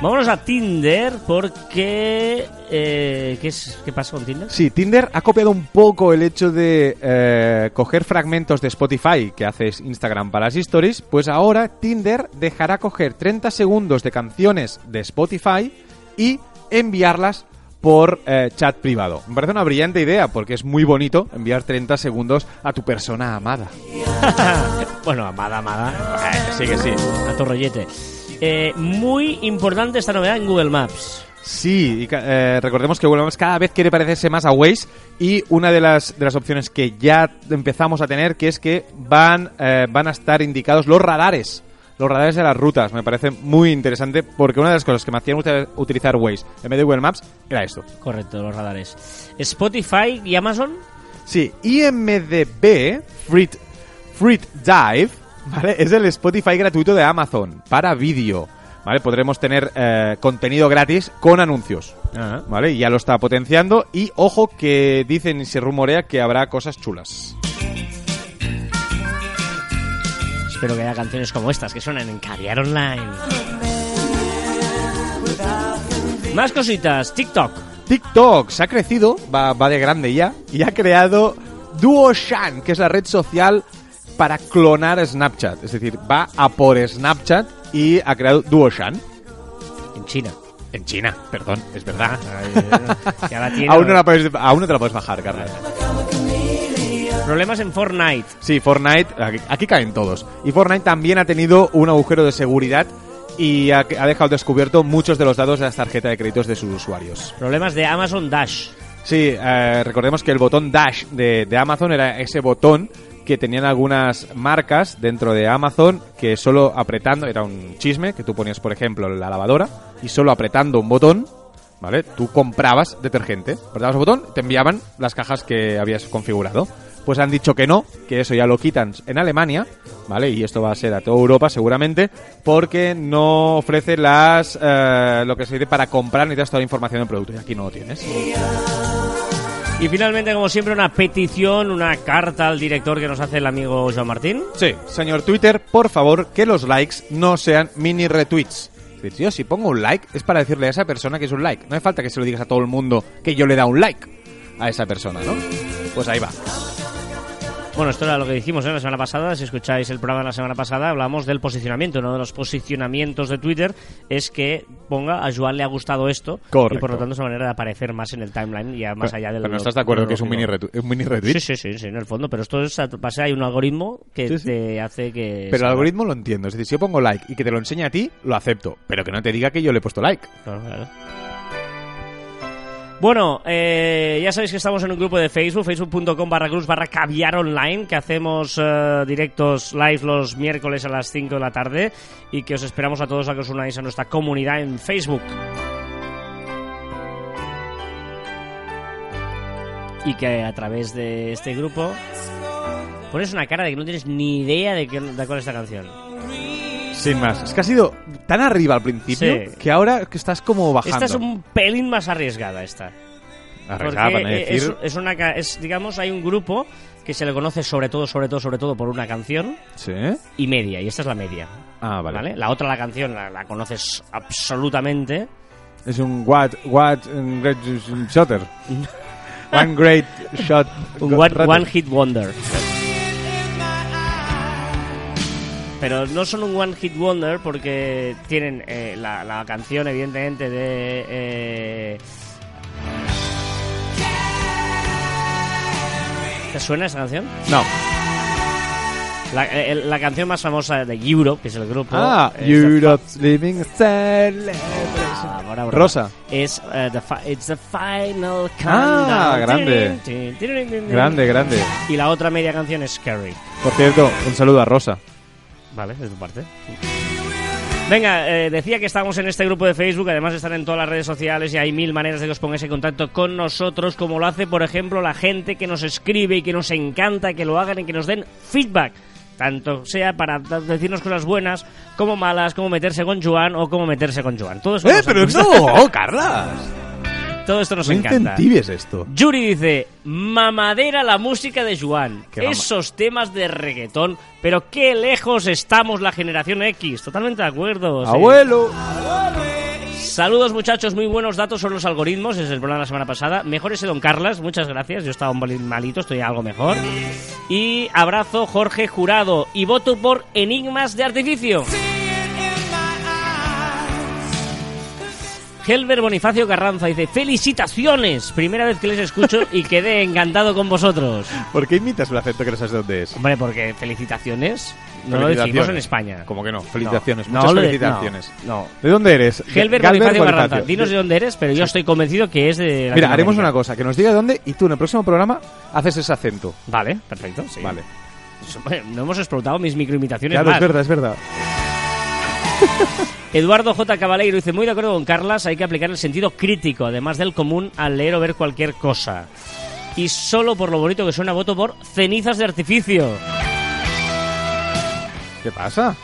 Vámonos a Tinder porque... eh, ¿qué, es, ¿Qué pasa con Tinder? Sí, Tinder ha copiado un poco el hecho de eh, coger fragmentos de Spotify que haces Instagram para las stories, pues ahora Tinder dejará coger 30 segundos de canciones de Spotify y enviarlas por eh, chat privado. Me parece una brillante idea porque es muy bonito enviar 30 segundos a tu persona amada. bueno, amada, amada. Eh, sí que sí. A tu rollete. Eh, muy importante esta novedad en Google Maps. Sí, y eh, recordemos que Google Maps cada vez quiere parecerse más a Waze y una de las, de las opciones que ya empezamos a tener que es que van, eh, van a estar indicados los radares. Los radares de las rutas. Me parece muy interesante porque una de las cosas que me hacían uti- utilizar Waze en vez de Google Maps era esto. Correcto, los radares. Spotify y Amazon. Sí, IMDB, Fruit, Fruit Dive, ¿vale? Es el Spotify gratuito de Amazon para vídeo. ¿Vale? Podremos tener eh, contenido gratis con anuncios. Ah. ¿Vale? Y ya lo está potenciando. Y ojo que dicen y se rumorea que habrá cosas chulas. Espero que haya canciones como estas que suenan en Caviar Online. Más cositas. TikTok. TikTok se ha crecido, va, va de grande ya, y ha creado DuoShan, que es la red social para clonar Snapchat. Es decir, va a por Snapchat y ha creado DuoShan. En China. En China, perdón, es verdad. Que ahora tiene Aún no, la puedes- aún no te la puedes bajar, Carlos. problemas en Fortnite. Sí, Fortnite, aquí, aquí caen todos. Y Fortnite también ha tenido un agujero de seguridad y ha, ha dejado descubierto muchos de los datos de las tarjetas de créditos de sus usuarios. Problemas de Amazon Dash. Sí, eh, recordemos que el botón Dash de, de Amazon era ese botón que tenían algunas marcas dentro de Amazon que solo apretando, era un chisme, que tú ponías, por ejemplo, la lavadora y solo apretando un botón, ¿vale? Tú comprabas detergente, apretabas el botón, te enviaban las cajas que habías configurado. Pues han dicho que no, que eso ya lo quitan en Alemania, ¿vale? Y esto va a ser a toda Europa seguramente, porque no ofrece las eh, lo que se dice para comprar necesitas toda la información del producto y aquí no lo tienes. Y finalmente, como siempre, una petición, una carta al director que nos hace el amigo Joan Martín. Sí, señor Twitter, por favor, que los likes no sean mini retweets. Es decir, si pongo un like es para decirle a esa persona que es un like. No hace falta que se lo digas a todo el mundo que yo le da un like a esa persona, ¿no? Pues ahí va. Bueno, esto era lo que dijimos ¿eh? la semana pasada. Si escucháis el programa de la semana pasada, hablamos del posicionamiento. Uno de los posicionamientos de Twitter es que ponga a Joan le ha gustado esto. Correcto. Y por lo tanto es una manera de aparecer más en el timeline y más allá del. Pero no estás de acuerdo que es un mini, un retweet. Sí, sí, sí, sí, en el fondo. Pero esto es, pasa, hay un algoritmo que Sí, sí. te hace que. Pero el algoritmo lo entiendo. Es decir, si yo pongo like y que te lo enseñe a ti, lo acepto. Pero que no te diga que yo le he puesto like. Claro, claro. Bueno, eh, ya sabéis que estamos en un grupo de Facebook, facebook.com barra cruz barra caviar online, que hacemos eh, directos live los miércoles a las 5 de la tarde y que os esperamos a todos a que os unáis a nuestra comunidad en Facebook. Y que a través de este grupo pones una cara de que no tienes ni idea de, qué, de cuál es esta canción. Sin más. Es que ha sido tan arriba al principio Sí. que ahora que estás como bajando. Esta es un pelín más arriesgada esta. Arriesgada, Porque para no eh, decir- es, es una ca- es, digamos hay un grupo que se le conoce sobre todo sobre todo sobre todo por una canción ¿Sí? y media y esta es la media Ah, vale. vale, la otra la canción la, la conoces absolutamente Es un what, what, um, great shotter. One great shot. un one, one hit wonder pero no son un one hit wonder porque tienen eh, la, la canción, evidentemente, de. eh, ¿Te suena esa canción? No. La, eh, la canción más famosa de Europe, que es el grupo. Ah, es Europe's Living Celebration. Ah. Rosa. Es eh, the It's the Final Ah, Countdown. grande. Tin, tin. Grande, grande. Y la otra media canción es Scary. Por cierto, un saludo a Rosa. Vale, de tu parte. Venga, eh, decía que estamos en este grupo de Facebook, además están en todas las redes sociales y hay mil maneras de que os pongáis en contacto con nosotros, como lo hace, por ejemplo, la gente que nos escribe y que nos encanta que lo hagan y que nos den feedback. Tanto sea para decirnos cosas buenas, como malas, como meterse con Joan o como meterse con Joan. Todo, eso ¡Eh, pero gusta. no! ¡Carlas! Todo esto nos No encanta. incentives esto. Yuri dice, mamadera la música de Juan. Qué mama- Esos temas de reggaetón, pero qué lejos estamos la generación X. Totalmente de acuerdo. sí. ¡Abuelo! Saludos muchachos, muy buenos datos sobre los algoritmos, es el programa de la semana pasada. Mejor ese Don Carlas, muchas gracias, yo estaba un bolín malito, estoy algo mejor. Y abrazo Jorge Jurado y voto por Enigmas de Artificio. Helber Bonifacio Carranza dice, felicitaciones, primera vez que les escucho y quedé encantado con vosotros. ¿Por qué imitas el acento que no sabes de dónde es? Hombre, porque felicitaciones no lo decimos Felicitaciones. en España. ¿Cómo que no? Felicitaciones, No, muchas no lo de- felicitaciones. no. ¿De dónde eres? Helber Bonifacio Carranza, Bonifacio. dinos de dónde eres, pero yo estoy convencido que es de... Mira, haremos una cosa, que nos diga de dónde y tú en el próximo programa haces ese acento. Vale, perfecto. sí. Vale. No hemos explotado mis microimitaciones Claro, más. es verdad, es verdad. Eduardo J. Cabaleiro dice, muy de acuerdo con Carlas, hay que aplicar el sentido crítico, además del común, al leer o ver cualquier cosa. Y solo por lo bonito que suena, voto por cenizas de artificio. ¿Qué pasa?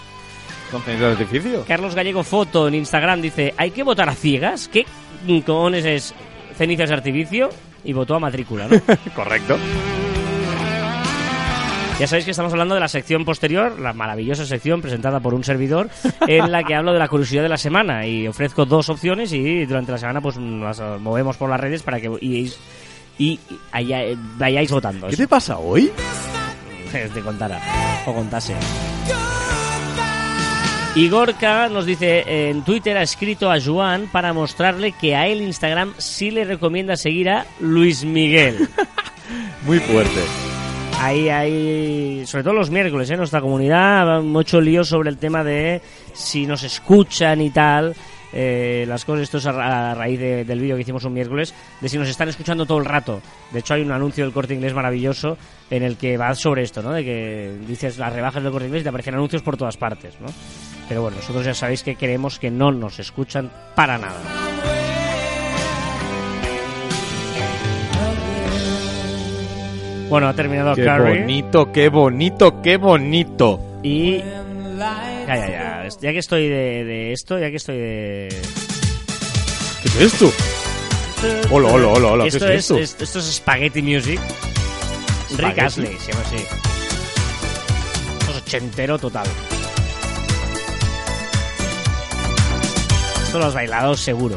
¿Con cenizas de artificio? Carlos Gallego Foto en Instagram dice, ¿hay que votar a ciegas? ¿Qué cojones es cenizas de artificio? Y votó a matrícula, ¿no? Correcto. Ya sabéis que estamos hablando de la sección posterior, la maravillosa sección presentada por un servidor, en la que hablo de la curiosidad de la semana y ofrezco dos opciones y durante la semana pues eh, movemos por las redes para que y, y vayáis votando. ¿Qué te pasa hoy? te contara o contase. Igorka nos dice en Twitter ha escrito a Joan para mostrarle que a él Instagram sí le recomienda seguir a Luis Miguel. Muy fuerte. Ahí hay, sobre todo los miércoles, en nuestra comunidad, mucho lío sobre el tema de si nos escuchan y tal. eh, las cosas, esto es a, ra- a raíz de- del vídeo que hicimos un miércoles, de si nos están escuchando todo el rato. De hecho, hay un anuncio del corte inglés maravilloso en el que va sobre esto, ¿no? De que dices las rebajas del corte inglés y te aparecen anuncios por todas partes, ¿no? Pero bueno, nosotros ya sabéis que queremos que no nos escuchan para nada. Bueno, ha terminado Qué Carrie. bonito, qué bonito, qué bonito. Y. Ya, ya, ya. Ya que estoy de, de esto, ya que estoy de. ¿Qué es esto? Hola, hola, hola, hola, ¿qué Esto es es, esto? es- esto es Spaghetti Music. Rick Spaghetti. Astley, se llama así. Esto es ochentero total. Esto lo has bailado seguro.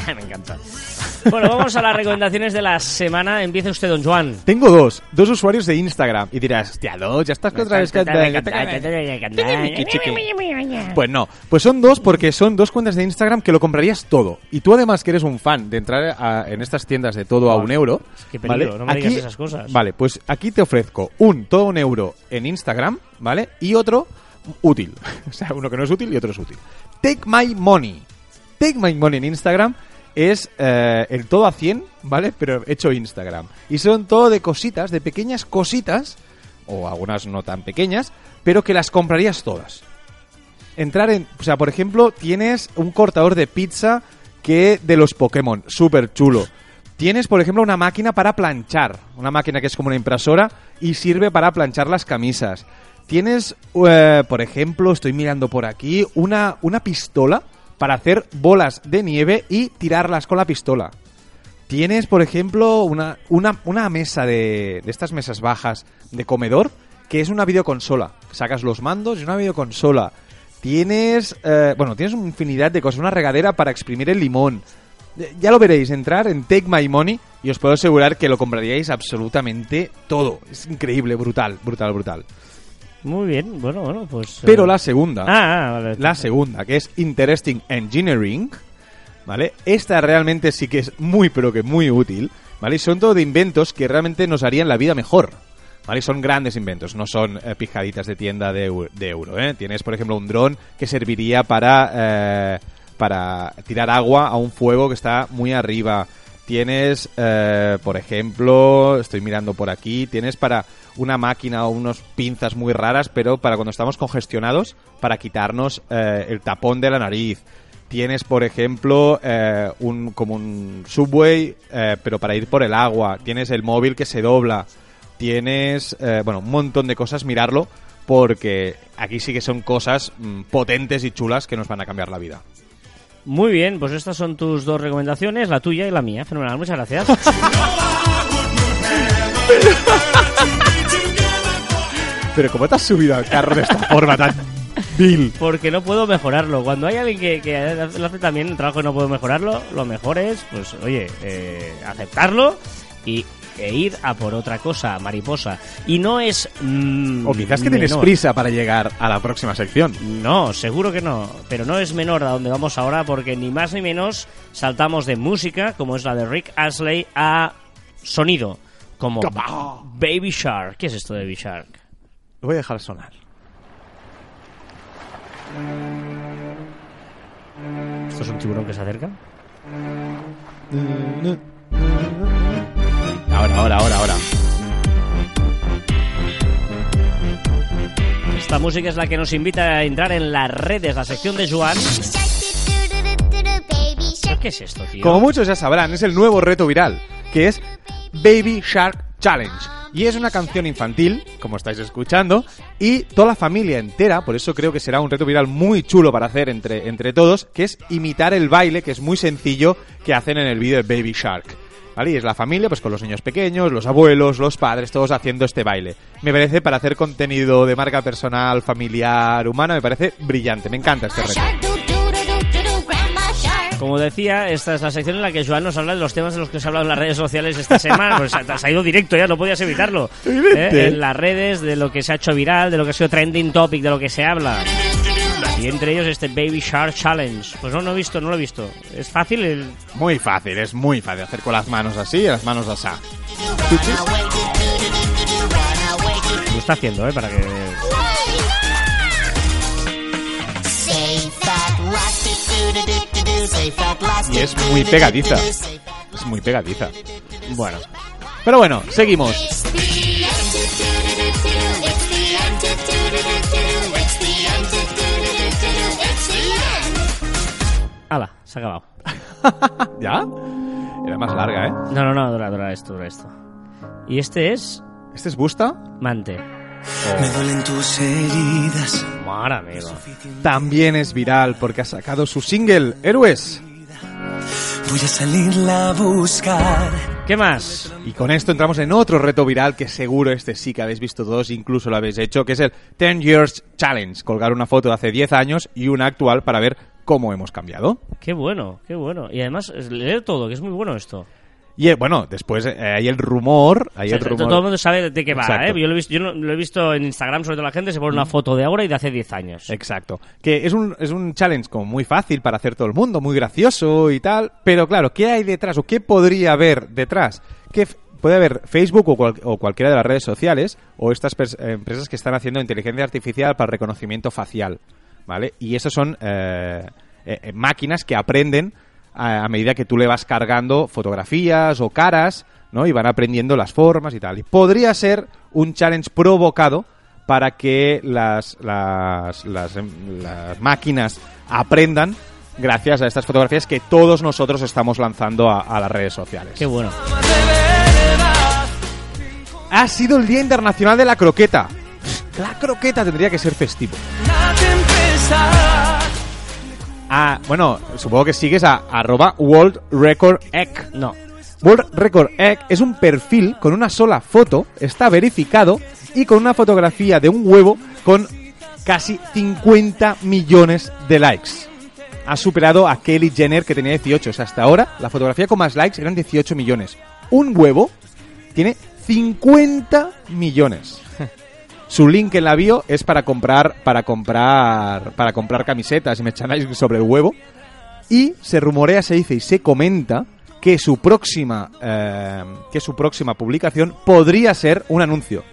Me encanta. Bueno, vamos a las recomendaciones de la semana. Empieza usted, don Juan. Tengo dos, dos usuarios de Instagram. Y dirás, hostia, dos, ya estás otra vez. Pues no, pues son dos porque son dos cuentas de Instagram que lo comprarías todo. Y tú además que eres un fan de entrar a- en estas tiendas de todo a un euro. qué peligro, ¿vale? no me digas esas cosas. Vale, pues aquí te ofrezco un todo un euro en Instagram, ¿vale? Y otro útil. o sea, uno que no es útil y otro es útil. Take My Money. Take My Money en Instagram es eh, el todo a 100, ¿vale? Pero hecho Instagram. Y son todo de cositas, de pequeñas cositas, o algunas no tan pequeñas, pero que las comprarías todas. Entrar en... O sea, por ejemplo, tienes un cortador de pizza que de los Pokémon, súper chulo. Tienes, por ejemplo, una máquina para planchar, una máquina que es como una impresora y sirve para planchar las camisas. Tienes, eh, por ejemplo, estoy mirando por aquí, una, una pistola para hacer bolas de nieve y tirarlas con la pistola. Tienes, por ejemplo, una, una, una mesa de, de estas mesas bajas de comedor que es una videoconsola. Sacas los mandos y una videoconsola. Tienes, eh, bueno, tienes una infinidad de cosas. Una regadera para exprimir el limón. Eh, Ya lo veréis, entrar en Take My Money y os puedo asegurar que lo compraríais absolutamente todo. Es increíble, brutal, brutal, brutal. Muy bien, bueno, bueno, pues... Pero eh, la segunda, Ah, ah, vale. la segunda, que es Interesting Engineering, ¿vale? Esta realmente sí que es muy, pero que muy útil, ¿vale? Y son todo de inventos que realmente nos harían la vida mejor. ¿Vale? Son grandes inventos, no son eh, pijaditas de tienda de, de euro. ¿eh? Tienes, por ejemplo, un dron que serviría para, eh, para tirar agua a un fuego que está muy arriba. Tienes, eh, por ejemplo, estoy mirando por aquí, tienes para una máquina o unos pinzas muy raras, pero para cuando estamos congestionados, para quitarnos eh, el tapón de la nariz. Tienes, por ejemplo, eh, un, como un subway, eh, pero para ir por el agua. Tienes el móvil que se dobla. Tienes, eh, bueno, un montón de cosas. Mirarlo, porque aquí sí que son cosas mm, potentes y chulas que nos van a cambiar la vida. Muy bien, pues estas son tus dos recomendaciones, la tuya y la mía. Fenomenal, muchas gracias. Pero ¿cómo te has subido al carro de esta forma tan vil? Porque no puedo mejorarlo. Cuando hay alguien que, que lo hace también el trabajo y no puedo mejorarlo, lo mejor es, pues, oye, eh, aceptarlo y e ir a por otra cosa, mariposa. Y no es. mm, O quizás que tienes prisa para llegar a la próxima sección. No, seguro que no. Pero no es menor a donde vamos ahora porque ni más ni menos saltamos de música, como es la de Rick Astley, a sonido, como Baby Shark. ¿Qué es esto de Baby Shark? Lo voy a dejar sonar. ¿Esto es un tiburón que se acerca? Ahora, ahora, ahora, ahora. Esta música es la que nos invita a entrar en las redes, la sección de Joan. ¿Pero ¿Qué es esto, tío? Como muchos ya sabrán, es el nuevo reto viral, que es Baby Shark Challenge. Y es una canción infantil, como estáis escuchando, y toda la familia entera, por eso creo que será un reto viral muy chulo para hacer entre, entre todos, que es imitar el baile, que es muy sencillo, que hacen en el vídeo de Baby Shark. ¿Vale? Y es la familia, pues con los niños pequeños, los abuelos, los padres, todos haciendo este baile. Me parece, para hacer contenido de marca personal, familiar, humana, me parece brillante. Me encanta este reto. Como decía, esta es la sección en la que Joan nos habla de los temas de los que se ha hablado en las redes sociales esta semana. Pues se ha ido directo ya, no podías evitarlo. ¿Eh? En las redes, de lo que se ha hecho viral, de lo que ha sido trending topic, de lo que se habla. Y entre ellos este Baby Shark Challenge. Pues no, no he visto, no lo he visto. Es fácil el... Muy fácil, es muy fácil hacer con las manos así y las manos así. Lo está haciendo, ¿eh? Para que... Y es muy pegadiza. Es muy pegadiza. Bueno. Pero bueno, seguimos. Se ha acabado. ¿Ya? Era más larga, ¿eh? No, no, no, dura, dura esto, dura esto. Y este es ¿Este es Busta? Mante. Me duelen tus heridas. Amigo. También es viral porque ha sacado su single, Héroes. Voy a salirla a buscar. ¿Qué más? Y con esto entramos en otro reto viral que seguro este sí que habéis visto todos, incluso lo habéis hecho, que es el 10 Years Challenge. Colgar una foto de hace 10 años y una actual para ver cómo hemos cambiado. Qué bueno, qué bueno. Y además, es- leer todo, que es muy bueno esto. Y eh, bueno, después eh, hay el rumor, hay O sea, el rumor. todo el mundo sabe de qué va, Exacto. ¿eh? Yo lo, he visto, yo no- lo he visto en Instagram, sobre todo la gente se pone una foto de ahora y de hace 10 años. Exacto. Que es un, es un challenge como muy fácil para hacer todo el mundo, muy gracioso y tal. Pero claro, ¿qué hay detrás o qué podría haber detrás? Que f- puede haber Facebook o, cual- o cualquiera de las redes sociales o estas empresas que están haciendo inteligencia artificial para reconocimiento facial. ¿Vale? Y esas son eh, máquinas que aprenden a, a medida que tú le vas cargando fotografías o caras, ¿no? Y van aprendiendo las formas y tal. Y podría ser un challenge provocado para que las, las, las, em, las máquinas aprendan gracias a estas fotografías que todos nosotros estamos lanzando a, a las redes sociales. Qué bueno. Ha sido el Día Internacional de la Croqueta. La croqueta tendría que ser festivo. Ah, bueno, supongo que sigues a arroba World Record Egg. No. World Record Egg es un perfil con una sola foto, está verificado y con una fotografía de un huevo con casi 50 millones de likes. Ha superado a Kelly Jenner que tenía 18. O sea, hasta ahora la fotografía con más likes eran 18 millones. un huevo tiene 50 millones. Su link en la bio es para comprar, para comprar, para comprar camisetas y merchandising sobre el huevo. Y se rumorea, se dice y se comenta que su próxima, eh, que su próxima publicación podría ser un anuncio.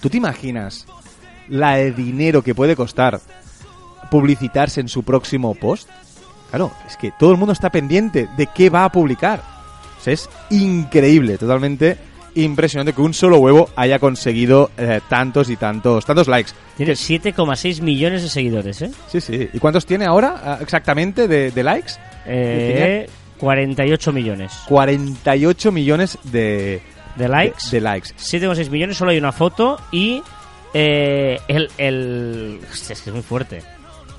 ¿Tú te imaginas la de dinero que puede costar publicitarse en su próximo post? Claro, es que todo el mundo está pendiente de qué va a publicar. Es increíble, totalmente impresionante que un solo huevo haya conseguido eh, tantos y tantos, tantos likes. Tiene 7,6 millones de seguidores, ¿eh? Sí, sí. ¿Y cuántos tiene ahora ah, exactamente de, de likes? Eh, 48 millones. 48 millones de, ¿De likes? de, de likes. 7,6 millones, solo hay una foto y eh, el, el... Es que es muy fuerte.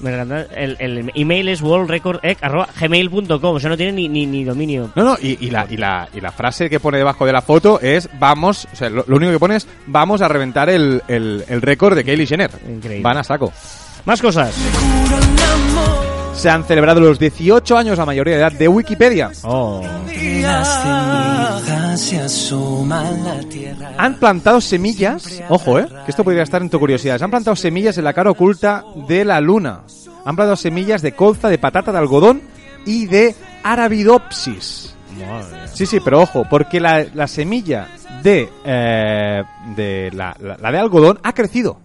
El, el email es worldrecordec.gmail.com, o sea, no tiene ni, ni, ni dominio. No, no, y, y la, y, la, y la frase que pone debajo de la foto es vamos, o sea, lo, lo único que pone es vamos a reventar el, el, el récord de Kylie Jenner. Increíble. Van a saco. Más cosas. Se han celebrado los 18 años a mayoría de edad de Wikipedia. Oh. la. Han plantado semillas, ojo, eh, que esto podría estar en tu curiosidad. Han plantado semillas en la cara oculta de la luna. Han plantado semillas de colza, de patata, de algodón y de arabidopsis. Sí, sí, pero ojo, porque la, la semilla de, eh, de la, la- la de algodón ha crecido.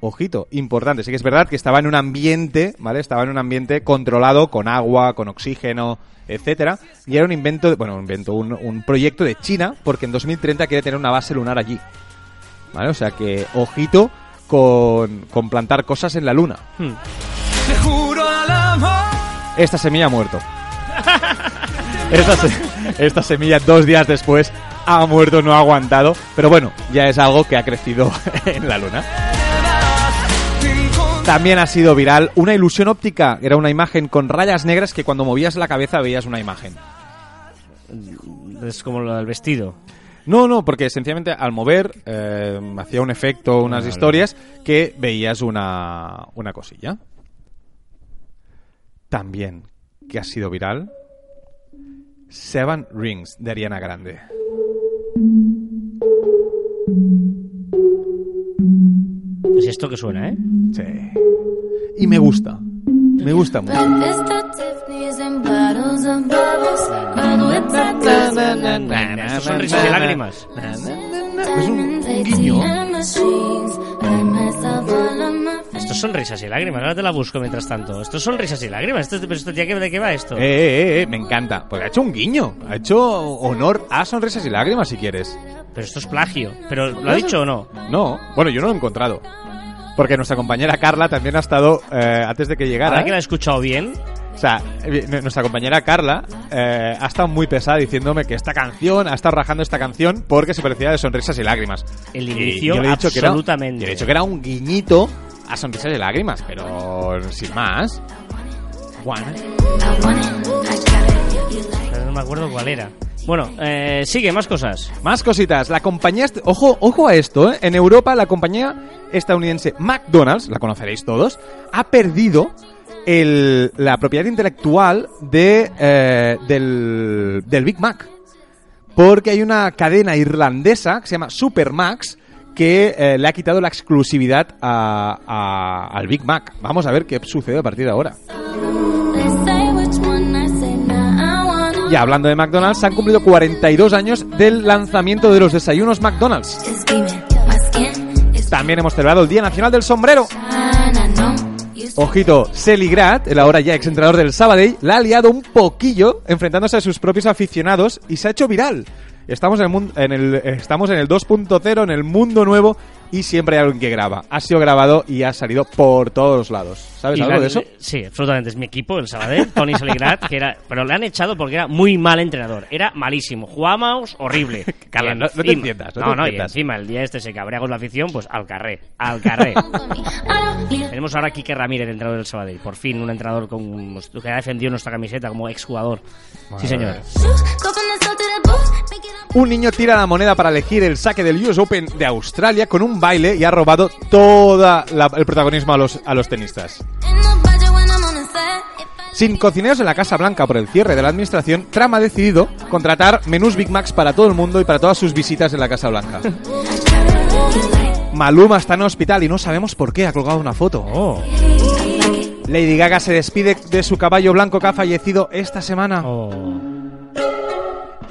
Ojito, importante. Sí que es verdad que estaba en un ambiente, ¿vale? Estaba en un ambiente controlado con agua, con oxígeno, etcétera. Y era un invento, de- bueno, un invento, un, un proyecto de China, porque en 2030 quiere tener una base lunar allí. ¿Vale? O sea que, ojito con, con plantar cosas en la luna. Hmm. Esta semilla ha muerto. esta, se- esta semilla dos días después ha muerto, no ha aguantado. Pero bueno, ya es algo que ha crecido en la luna. También ha sido viral una ilusión óptica. Era una imagen con rayas negras que cuando movías la cabeza veías una imagen. Es como lo del vestido. No, no, porque sencillamente al mover eh, hacía un efecto, unas Vale. historias que veías una, una cosilla. También, que ha sido viral, Seven Rings de Ariana Grande. Es esto que suena, ¿eh? Sí. Y me gusta. Me gusta mucho. Estos son risas y lágrimas. Es un, guiño. Estos son risas y lágrimas. Ahora te la busco mientras tanto. Estos son risas y lágrimas. Esto, pero esto, ¿de qué- ¿De qué va esto? Eh, eh, eh, me encanta. Porque ha hecho un guiño. Ha hecho honor a sonrisas y lágrimas, si quieres. Pero esto es plagio. ¿Pero lo ha dicho o no? No, bueno, yo no lo he encontrado. Porque nuestra compañera Carla también ha estado, eh, antes de que llegara, Ahora que la he escuchado bien, o sea, eh, nuestra compañera Carla eh, ha estado muy pesada diciéndome que esta canción, ha estado rajando esta canción porque se parecía de sonrisas y lágrimas. El Y inicio, yo le he dicho que era- absolutamente. yo le he dicho que era un guiñito a sonrisas y lágrimas, pero sin más. Juan. pero no me acuerdo cuál era. Bueno, eh, sigue, más cosas. Más cositas. La compañía. Ojo, ojo a esto, ¿eh? En Europa, la compañía estadounidense McDonald's, la conoceréis todos, ha perdido el- la propiedad intelectual de, eh, del, Big Mac. Porque hay una cadena irlandesa que se llama Supermax que eh, le ha quitado la exclusividad a- al Big Mac. Vamos a ver qué sucede a partir de ahora. Hablando de McDonald's, se han cumplido 42 años del lanzamiento de los desayunos McDonald's. También hemos celebrado el Día Nacional del Sombrero. Ojito, Seligrat, el ahora ya exentrenador del Sabadell, la ha liado un poquillo enfrentándose a sus propios aficionados y se ha hecho viral. Estamos en el, estamos en el 2.0, en el mundo nuevo, y siempre hay alguien que graba. Ha sido grabado y ha salido por todos lados. ¿Sabes Y algo la- de eso? Sí, absolutamente. Es mi equipo, el Sabadell, Tony Saligrat, que era... Pero le han echado porque era muy mal entrenador. Era malísimo. Jugábamos horrible. Carla, no- no te encima- entiendas, no te No, y encima el día este se cabrea con la afición, pues al carré. Al carré. Tenemos ahora a Quique Ramírez, entrenador del Sabadell. Por fin, un entrenador con, que ha defendido nuestra camiseta como exjugador. Sí, señor. Un niño tira la moneda para elegir el saque del US Open de Australia con un baile y ha robado todo el protagonismo a los, a los tenistas. Sin cocineros en la Casa Blanca por el cierre de la administración, Trump ha decidido contratar menús Big Macs para todo el mundo y para todas sus visitas en la Casa Blanca. Maluma está en el hospital y no sabemos por qué ha colgado una foto. Oh, Lady Gaga se despide de su caballo blanco que ha fallecido esta semana. oh.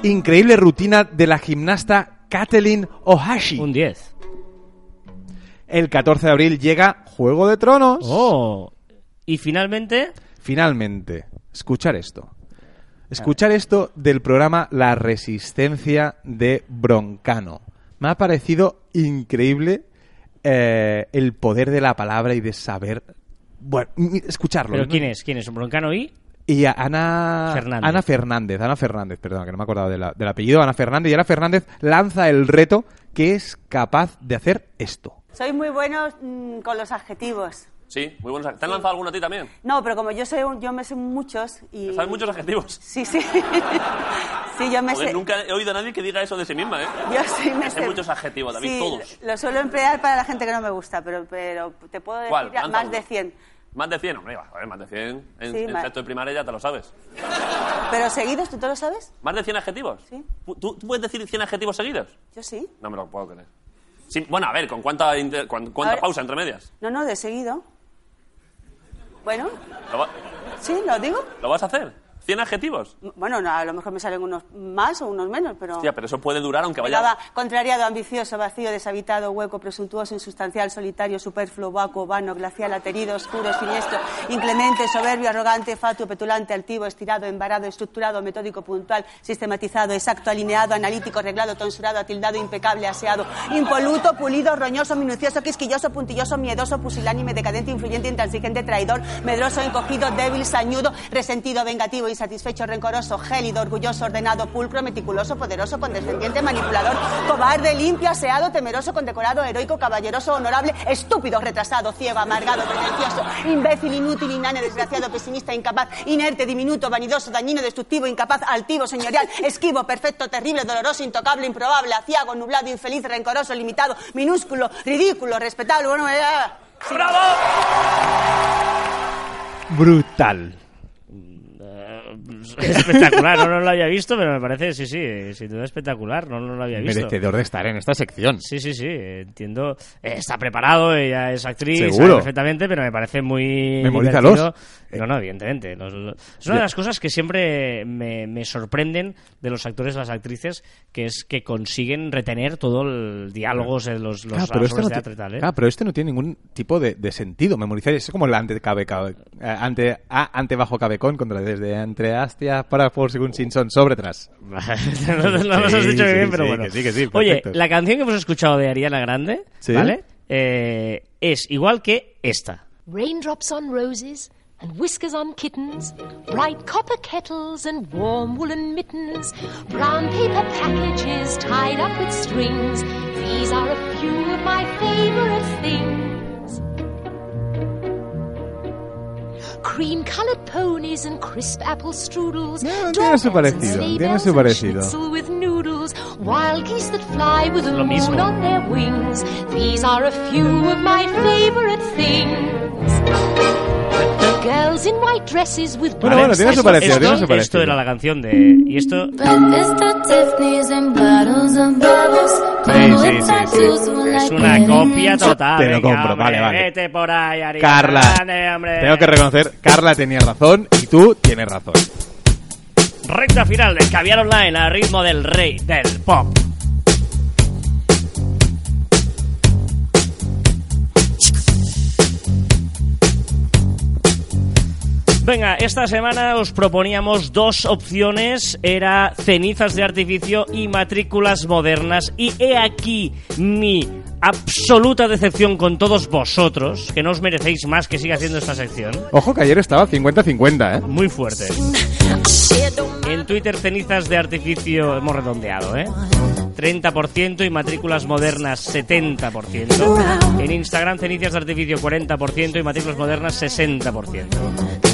Increíble rutina de la gimnasta Kathleen Ohashi. Un 10. El 14 de abril llega Juego de Tronos. Oh. Y finalmente, Finalmente, escuchar esto. Escuchar esto del programa La Resistencia de Broncano. Me ha parecido increíble eh, el poder de la palabra y de saber. Bueno, escucharlo. ¿pero ¿no? quién es? ¿Quién es? ¿Un broncano y? Y a Ana Fernández. Ana Fernández, Ana Fernández, perdón, que no me he acordado de la- del apellido, Ana Fernández. Y Ana Fernández lanza el reto que es capaz de hacer esto. Soy muy bueno mm, con los adjetivos. Sí, muy buenos. ¿Te han lanzado alguno a ti también? No, pero como yo sé, un- yo me sé muchos y... ¿Sabes muchos adjetivos? Sí, sí. sí, yo me Joder, sé... nunca he oído a nadie que diga eso de sí misma, ¿eh? Yo sí me Me sé sé... muchos adjetivos, David, Sí, todos. Lo suelo emplear para la gente que no me gusta, pero, pero te puedo decir ¿Cuál? Lanza más uno. de 100. Más de 100, hombre, va, joder, más de 100. En, Sí, en más. sexto de primaria ya te lo sabes. ¿Pero seguidos? ¿Tú te lo sabes? ¿Más de 100 adjetivos? Sí. ¿Tú, tú puedes decir 100 adjetivos seguidos? Yo sí. No me lo puedo creer. Sí, bueno, a ver, ¿con cuánta, inter- cuán- cuánta A ver. pausa entre medias? No, no, de seguido. Bueno, ¿Lo, va- sí, lo digo. lo vas a hacer? ¿100 adjetivos? Bueno, no, a lo mejor me salen unos más o unos menos, pero... Hostia, pero eso puede durar aunque vaya... va. Contrariado, ambicioso, vacío, deshabitado, hueco, presuntuoso, insustancial, solitario, superfluo, vacuo, vano, glacial, aterido, oscuro, siniestro, inclemente, soberbio, arrogante, fatuo, petulante, altivo, estirado, embarado, estructurado, metódico, puntual, sistematizado, exacto, alineado, analítico, reglado, tonsurado, atildado, impecable, aseado, impoluto, pulido, roñoso, minucioso, quisquilloso, puntilloso, miedoso, pusilánime, decadente, influyente, intransigente, traidor, medroso, encogido, débil, sañudo, resentido, vengativo, insatisfecho, rencoroso, gélido, orgulloso, ordenado, pulcro, meticuloso, poderoso, condescendiente, manipulador, cobarde, limpio, aseado, temeroso, condecorado, heroico, caballeroso, honorable, estúpido, retrasado, ciego, amargado, pretencioso, imbécil, inútil, inane, desgraciado, pesimista, incapaz, inerte, diminuto, vanidoso, dañino, destructivo, incapaz, altivo, señorial, esquivo, perfecto, terrible, doloroso, intocable, improbable, aciago, nublado, infeliz, rencoroso, limitado, minúsculo, ridículo, respetable, bueno, sí. Brutal. espectacular, no, no lo había visto, pero me parece, sí, sí, sin duda espectacular, no, no lo había visto. Merecedor de estar en esta sección. Sí, sí, sí, entiendo. Eh, Está preparado, ella es actriz, Seguro. perfectamente, pero me parece muy. Memorízalos. divertido. No, no, evidentemente. Los- los- es una de las cosas que siempre me, me sorprenden de los actores y las actrices, que es que consiguen retener todo el diálogo, de los, los Claro, pero este, no teatro y tal, ¿eh? claro, pero este no tiene ningún tipo de, de sentido memorizar. Es como el ante cabe, cabe- eh, ante a ante bajo cabecón contra desde entre hastia para por según Simpson sobre tras. no, no nos has Sí, dicho muy sí, bien, pero sí, bueno. que sí, que sí, Oye, la canción que hemos escuchado de Ariana Grande, Sí. ¿vale? Eh, es igual que esta. Raindrops on roses and whiskers on kittens, bright copper kettles and warm woolen mittens, brown paper packages tied up with strings. These are a few of my favorite things. Cream colored ponies and crisp apple strudels. No, tiene su parecido, sleigh tiene bells su parecido. schnitzel with noodles, wild geese that fly with the moon on their wings. These are a few of my favorite things. Girls in white dresses with Bueno, bueno, tiene su parecido, esto, tiene su parecido. Esto era la canción de... Y esto... Sí, sí, Es una copia total. Te lo venga, compro, hombre, vale, vale. Vete por ahí, Ariana Carla, Grande, hombre. tengo que reconocer, Carla tenía razón y tú tienes razón. Recta final del Caviar Online a ritmo del rey del pop. Venga, esta semana os proponíamos dos opciones, era cenizas de artificio y matrículas modernas. Y he aquí mi absoluta decepción con todos vosotros, que no os merecéis más que siga haciendo esta sección. Ojo que ayer estaba 50-50, ¿eh? Muy fuerte. En Twitter cenizas de artificio hemos redondeado, ¿eh? 30% y matrículas modernas 70%. En Instagram cenizas de artificio 40% y matrículas modernas 60%.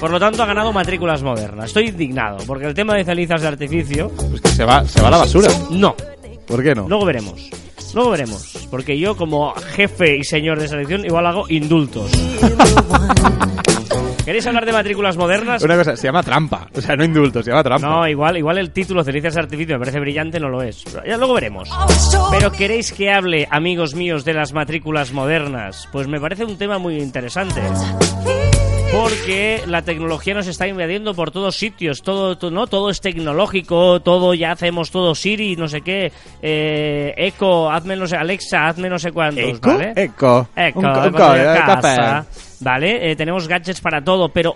Por lo tanto ha ganado matrículas modernas. Estoy indignado porque el tema de cenizas de artificio Pues que se va, se va a la basura. no. ¿Por qué no? Luego veremos. Luego veremos. Porque yo, como jefe y señor de selección, igual hago indultos. ¿Queréis hablar de matrículas modernas? Una cosa, se llama trampa. O sea, no indulto, se llama trampa. No, igual, igual el título Cenizas Artificio me parece brillante, no lo es. Ya luego veremos. Pero ¿queréis que hable, amigos míos, de las matrículas modernas? Pues me parece un tema muy interesante. Porque la tecnología nos está invadiendo por todos sitios, todo, to- ¿no? Todo es tecnológico, todo ya hacemos todo Siri, no sé qué, eh, Echo, hazme no sé, Alexa, hazme no sé cuántos, ¿Eco? ¿vale? Eco. Eco, Un eh, café. ¿Vale? Eh, tenemos gadgets para todo, pero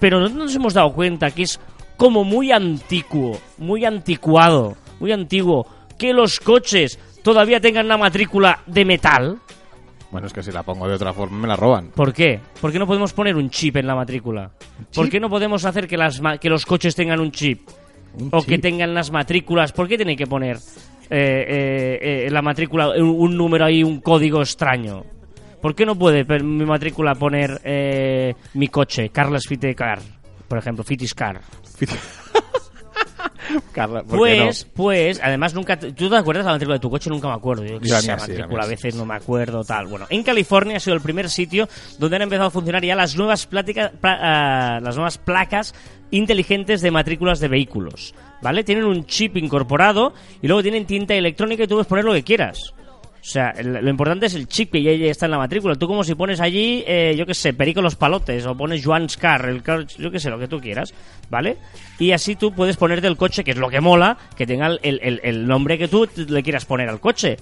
pero no nos hemos dado cuenta que es como muy antiguo, muy anticuado, muy antiguo, que los coches todavía tengan una matrícula de metal. Bueno, es que si la pongo de otra forma me la roban. ¿Por qué? ¿Por qué no podemos poner un chip en la matrícula? ¿Por qué no podemos hacer que, las ma- que los coches tengan un chip? Un o que tengan las matrículas. ¿Por qué tienen que poner eh, eh, eh, en la matrícula un, un número ahí, un código extraño? ¿Por qué no puede mi matrícula poner eh, mi coche, Carlos Fitecar, por ejemplo, Fitiscar? Carla, ¿por qué Pues, pues, además nunca. ¿Tú te acuerdas de la matrícula de tu coche? Nunca me acuerdo. Yo que sí, la matrícula a veces no me acuerdo, tal. Bueno, en California ha sido el primer sitio donde han empezado a funcionar ya las nuevas, plática- pla- ah, las nuevas placas inteligentes de matrículas de vehículos. ¿Vale? Tienen un chip incorporado y luego tienen tinta electrónica y tú puedes poner lo que quieras. O sea, el- lo importante es el chip que ya está en la matrícula. Tú como si pones allí, eh, yo qué sé, Perico los Palotes o pones Joan's Car, el yo qué sé, lo que tú quieras, ¿vale? Y así tú puedes ponerte el coche, que es lo que mola, que tenga el, el- el nombre que tú le quieras poner al coche.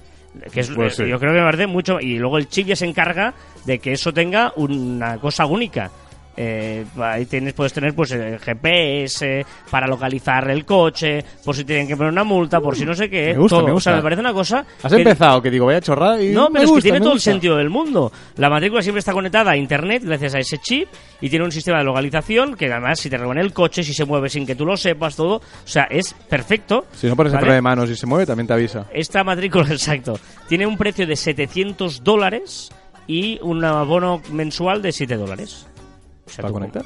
Que es, Pues sí. Yo creo que me parece mucho... Y luego el chip ya se encarga de que eso tenga una cosa única. Eh, ahí tienes, puedes tener pues el GPS para localizar el coche, por si tienen que poner una multa, por si no sé qué. Me gusta, todo. me O sea, gusta. me parece una cosa... Has que- empezado, que digo, vaya chorrada y no, me pero es gusta, que tiene me todo el gusta. sentido del mundo. La matrícula siempre está conectada a internet gracias a ese chip y tiene un sistema de localización que además si te roban el coche, si se mueve sin que tú lo sepas, todo, o sea, es perfecto. Si no pones el ¿vale? freno de manos y se mueve, también te avisa. Esta matrícula, exacto, tiene un precio de 700 dólares y un abono mensual de 7 dólares. O sea, ¿Para tú- conectar?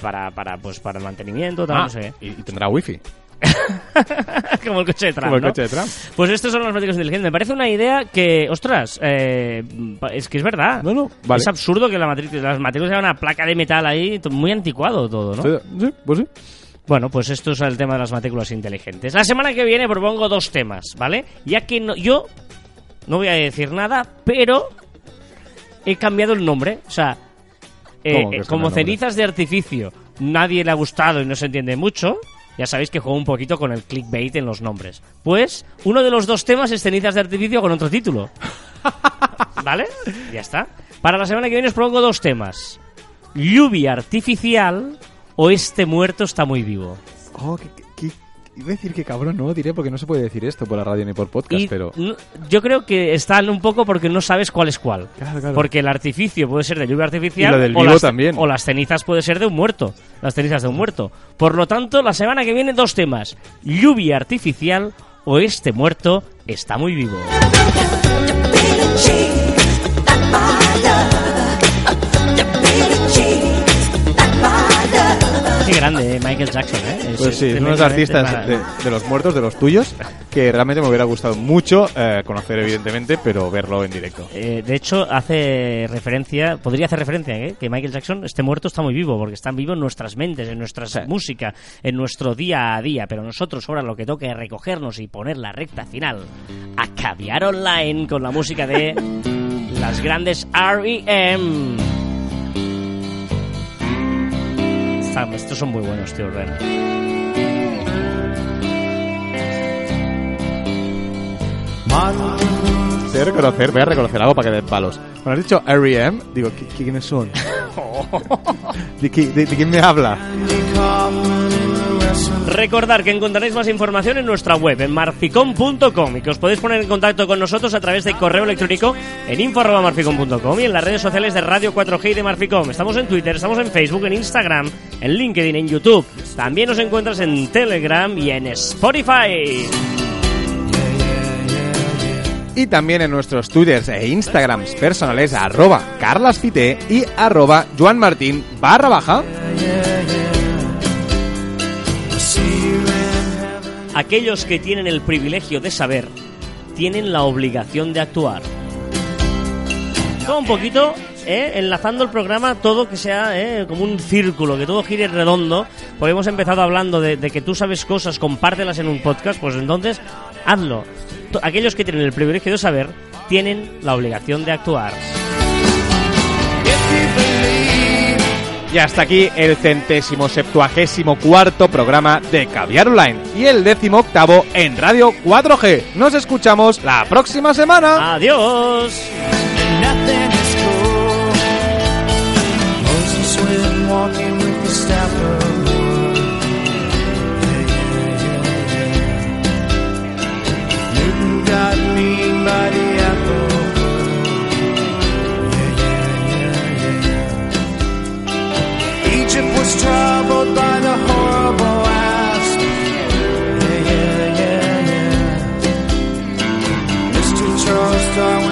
Para, para, pues, para el mantenimiento, tal, Ah, no sé. y, y tendrá wifi. Como el coche de Trump, Como el ¿no? coche de Trump. Pues estos son los matrículas inteligentes. Me parece una idea que, ostras, eh, es que es verdad. No, no, vale. Es absurdo que la matrícula, las matrículas sean una placa de metal ahí, muy anticuado todo, ¿no? Sí, sí, pues sí. Bueno, pues esto es el tema de las matrículas inteligentes. La semana que viene propongo dos temas, ¿vale? Ya que no, yo no voy a decir nada, pero he cambiado el nombre. O sea, eh, ¿Cómo que eh, como cenizas de artificio, nadie le ha gustado y no se entiende mucho. Ya sabéis que juego un poquito con el clickbait en los nombres. Pues uno de los dos temas es cenizas de artificio con otro título. ¿Vale? Ya está. Para la semana que viene os propongo dos temas. Lluvia artificial o este muerto está muy vivo. Oh, iba a decir que cabrón, no lo diré porque no se puede decir esto por la radio ni por podcast, Y pero... no- yo creo que están un poco porque no sabes cuál es cuál. Claro, claro. Porque el artificio puede ser de lluvia artificial Y lo del o, vivo las, también. o las cenizas puede ser de un muerto. Las cenizas de un muerto. Por lo tanto, la semana que viene dos temas. Lluvia artificial o este muerto está muy vivo. Grande, eh, Michael Jackson, ¿eh? Pues sí, es uno de los artistas de, de los muertos, de los tuyos, que realmente me hubiera gustado mucho eh, conocer, evidentemente, pero verlo en directo. Eh, de hecho, hace referencia, podría hacer referencia, ¿eh? que Michael Jackson, este muerto, está muy vivo, porque está vivo en nuestras mentes, en nuestra música, en nuestro día a día. Pero nosotros ahora lo que toca es recogernos y poner la recta final a caviar online con la música de las grandes R.E.M. Estos son muy buenos, tío, Ren. Voy a reconocer, voy a reconocer algo para que den palos. Cuando has dicho R.E.M., digo, ¿qui- ¿quiénes son? ¿De, qué- de- de quién me habla? Recordar que encontraréis más información en nuestra web, en marficom.com, y que os podéis poner en contacto con nosotros a través de correo electrónico en info.marficom.com y en las redes sociales de Radio 4G y de Marficom. Estamos en Twitter, estamos en Facebook, en Instagram, en LinkedIn, en YouTube. También nos encuentras en Telegram y en Spotify. Y también en nuestros twitters e instagrams personales arroba carlasfite y arroba joanmartin barra baja. Aquellos que tienen el privilegio de saber tienen la obligación de actuar. Todo un poquito, ¿eh? enlazando el programa, todo que sea ¿eh? como un círculo, que todo gire redondo, porque hemos empezado hablando de, de que tú sabes cosas, compártelas en un podcast, pues entonces hazlo. Aquellos que tienen el privilegio de saber, tienen la obligación de actuar. Y hasta aquí el centésimo septuagésimo cuarto programa de Caviar Online y el décimo octavo en Radio 4G. Nos escuchamos la próxima semana. ¡Adiós! Troubled by the horrible asp. Yeah, yeah, yeah, yeah. Mr. Charles Darwin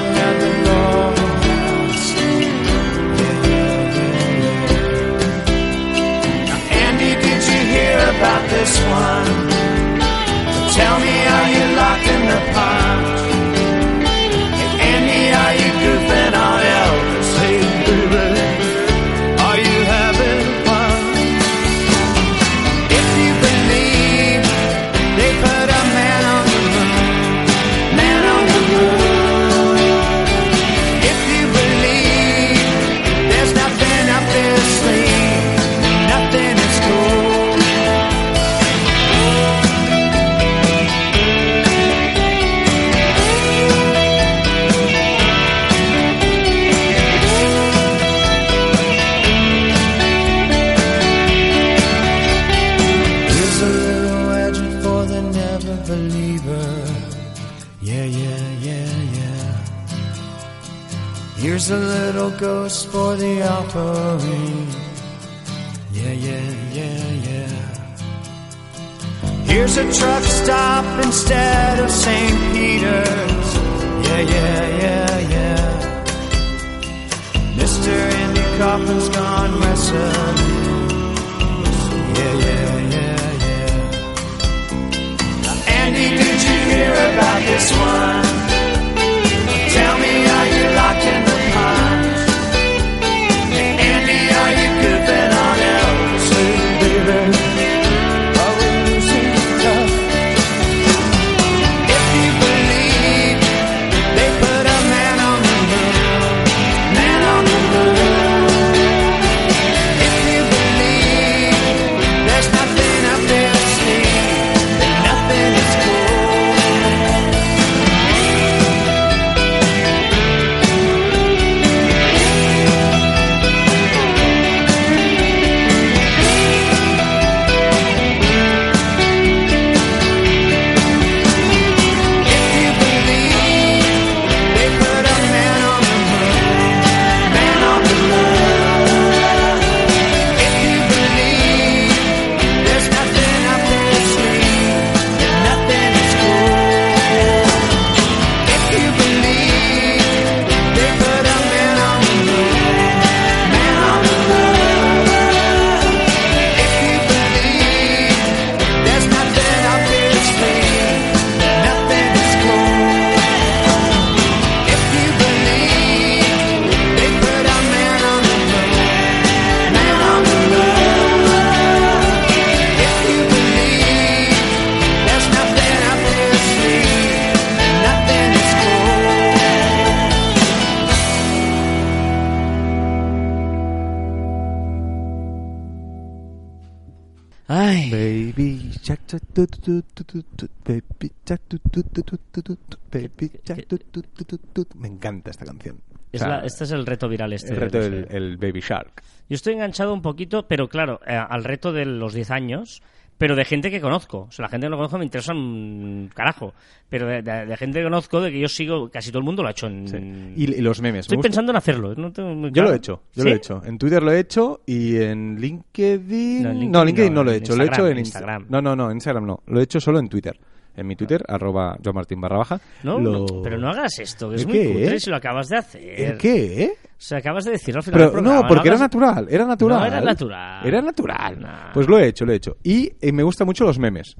Baby Shark, tu, tu, tu, tu, tu. Me encanta esta canción. es O sea, la- este es el reto viral este. el reto de- del el Baby Shark. Yo estoy enganchado un poquito, pero claro, eh, al reto de los 10 años, pero de gente que conozco. O sea, la gente que no conozco me interesa un carajo. Pero de, de- de gente que conozco, de que yo sigo, casi todo el mundo lo ha hecho en... Sí. Y, y los memes. Estoy me pensando en hacerlo. no tengo muy Yo claro. lo he hecho, yo ¿Sí? lo he hecho. En Twitter lo he hecho y en LinkedIn... No, en LinkedIn no, LinkedIn no, no, lo he hecho. Lo he hecho Instagram, en en Insta- Instagram. No, no, no, en Instagram no. Lo he hecho solo en Twitter. En mi Twitter, arroba Joan Martín barra baja. No, lo- no, pero no hagas esto, que es ¿El muy qué? cutre si lo acabas de hacer. ¿El qué? eh? O sea, acabas de decirlo al final Pero del programa. no, porque era natural, era natural. No era natural. Era natural. Nah. Pues lo he hecho, lo he hecho. Y eh, me gustan mucho los memes.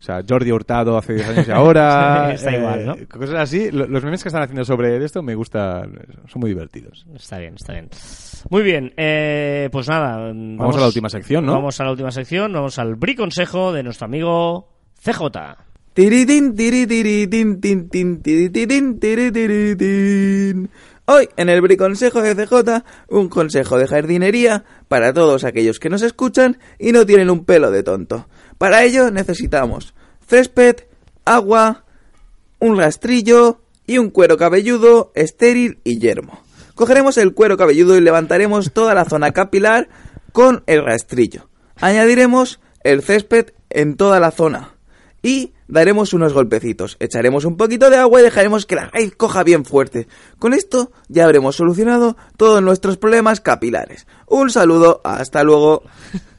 O sea, Jordi Hurtado hace 10 años y ahora. Está igual, ¿no? Cosas así. Lo- Los memes que están haciendo sobre esto me gustan, son muy divertidos. Está bien, está bien. Muy bien, eh, pues nada. Vamos, a la última sección, ¿no? Vamos a la última sección, vamos al briconsejo de nuestro amigo CJ. Hoy, en el Briconsejo de CJ, un consejo de jardinería para todos aquellos que nos escuchan y no tienen un pelo de tonto. Para ello necesitamos césped, agua, un rastrillo y un cuero cabelludo, estéril y yermo. Cogeremos el cuero cabelludo y levantaremos toda la zona capilar con el rastrillo. Añadiremos el césped en toda la zona y daremos unos golpecitos. Echaremos un poquito de agua y dejaremos que la raíz coja bien fuerte. Con esto ya habremos solucionado todos nuestros problemas capilares. Un saludo, hasta luego.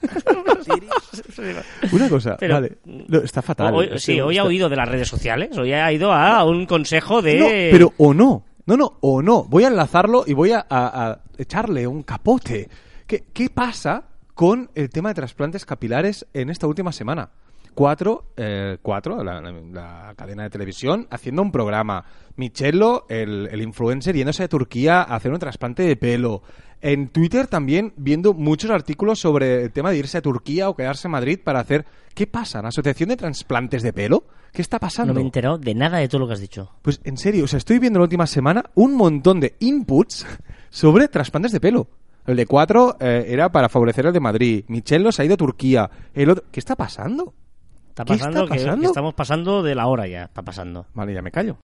Una cosa, Pero- vale. No, está fatal. Hoy- Este- sí, hoy ha oído de las redes sociales, hoy ha ido a un consejo de... No, pero o no. No, no, o no. Voy a enlazarlo y voy a, a- a echarle un capote. ¿Qué, ¿Qué pasa con el tema de trasplantes capilares en esta última semana? Cuatro, eh, cuatro la, la- la cadena de televisión, haciendo un programa. Michello, el, el influencer, yéndose a Turquía a hacer un trasplante de pelo. En Twitter también viendo muchos artículos sobre el tema de irse a Turquía o quedarse en Madrid para hacer... ¿Qué pasa? ¿La Asociación de Transplantes de Pelo? ¿Qué está pasando? No me he enterado de nada de todo lo que has dicho. Pues en serio, o sea, estoy viendo la última semana un montón de inputs sobre trasplantes de pelo. El de cuatro eh, era para favorecer el de Madrid. Michello se ha ido a Turquía. El otro... ¿Qué está pasando? Está ¿Qué pasando, que- estamos pasando de la hora ya, está pasando. Vale, ya me callo.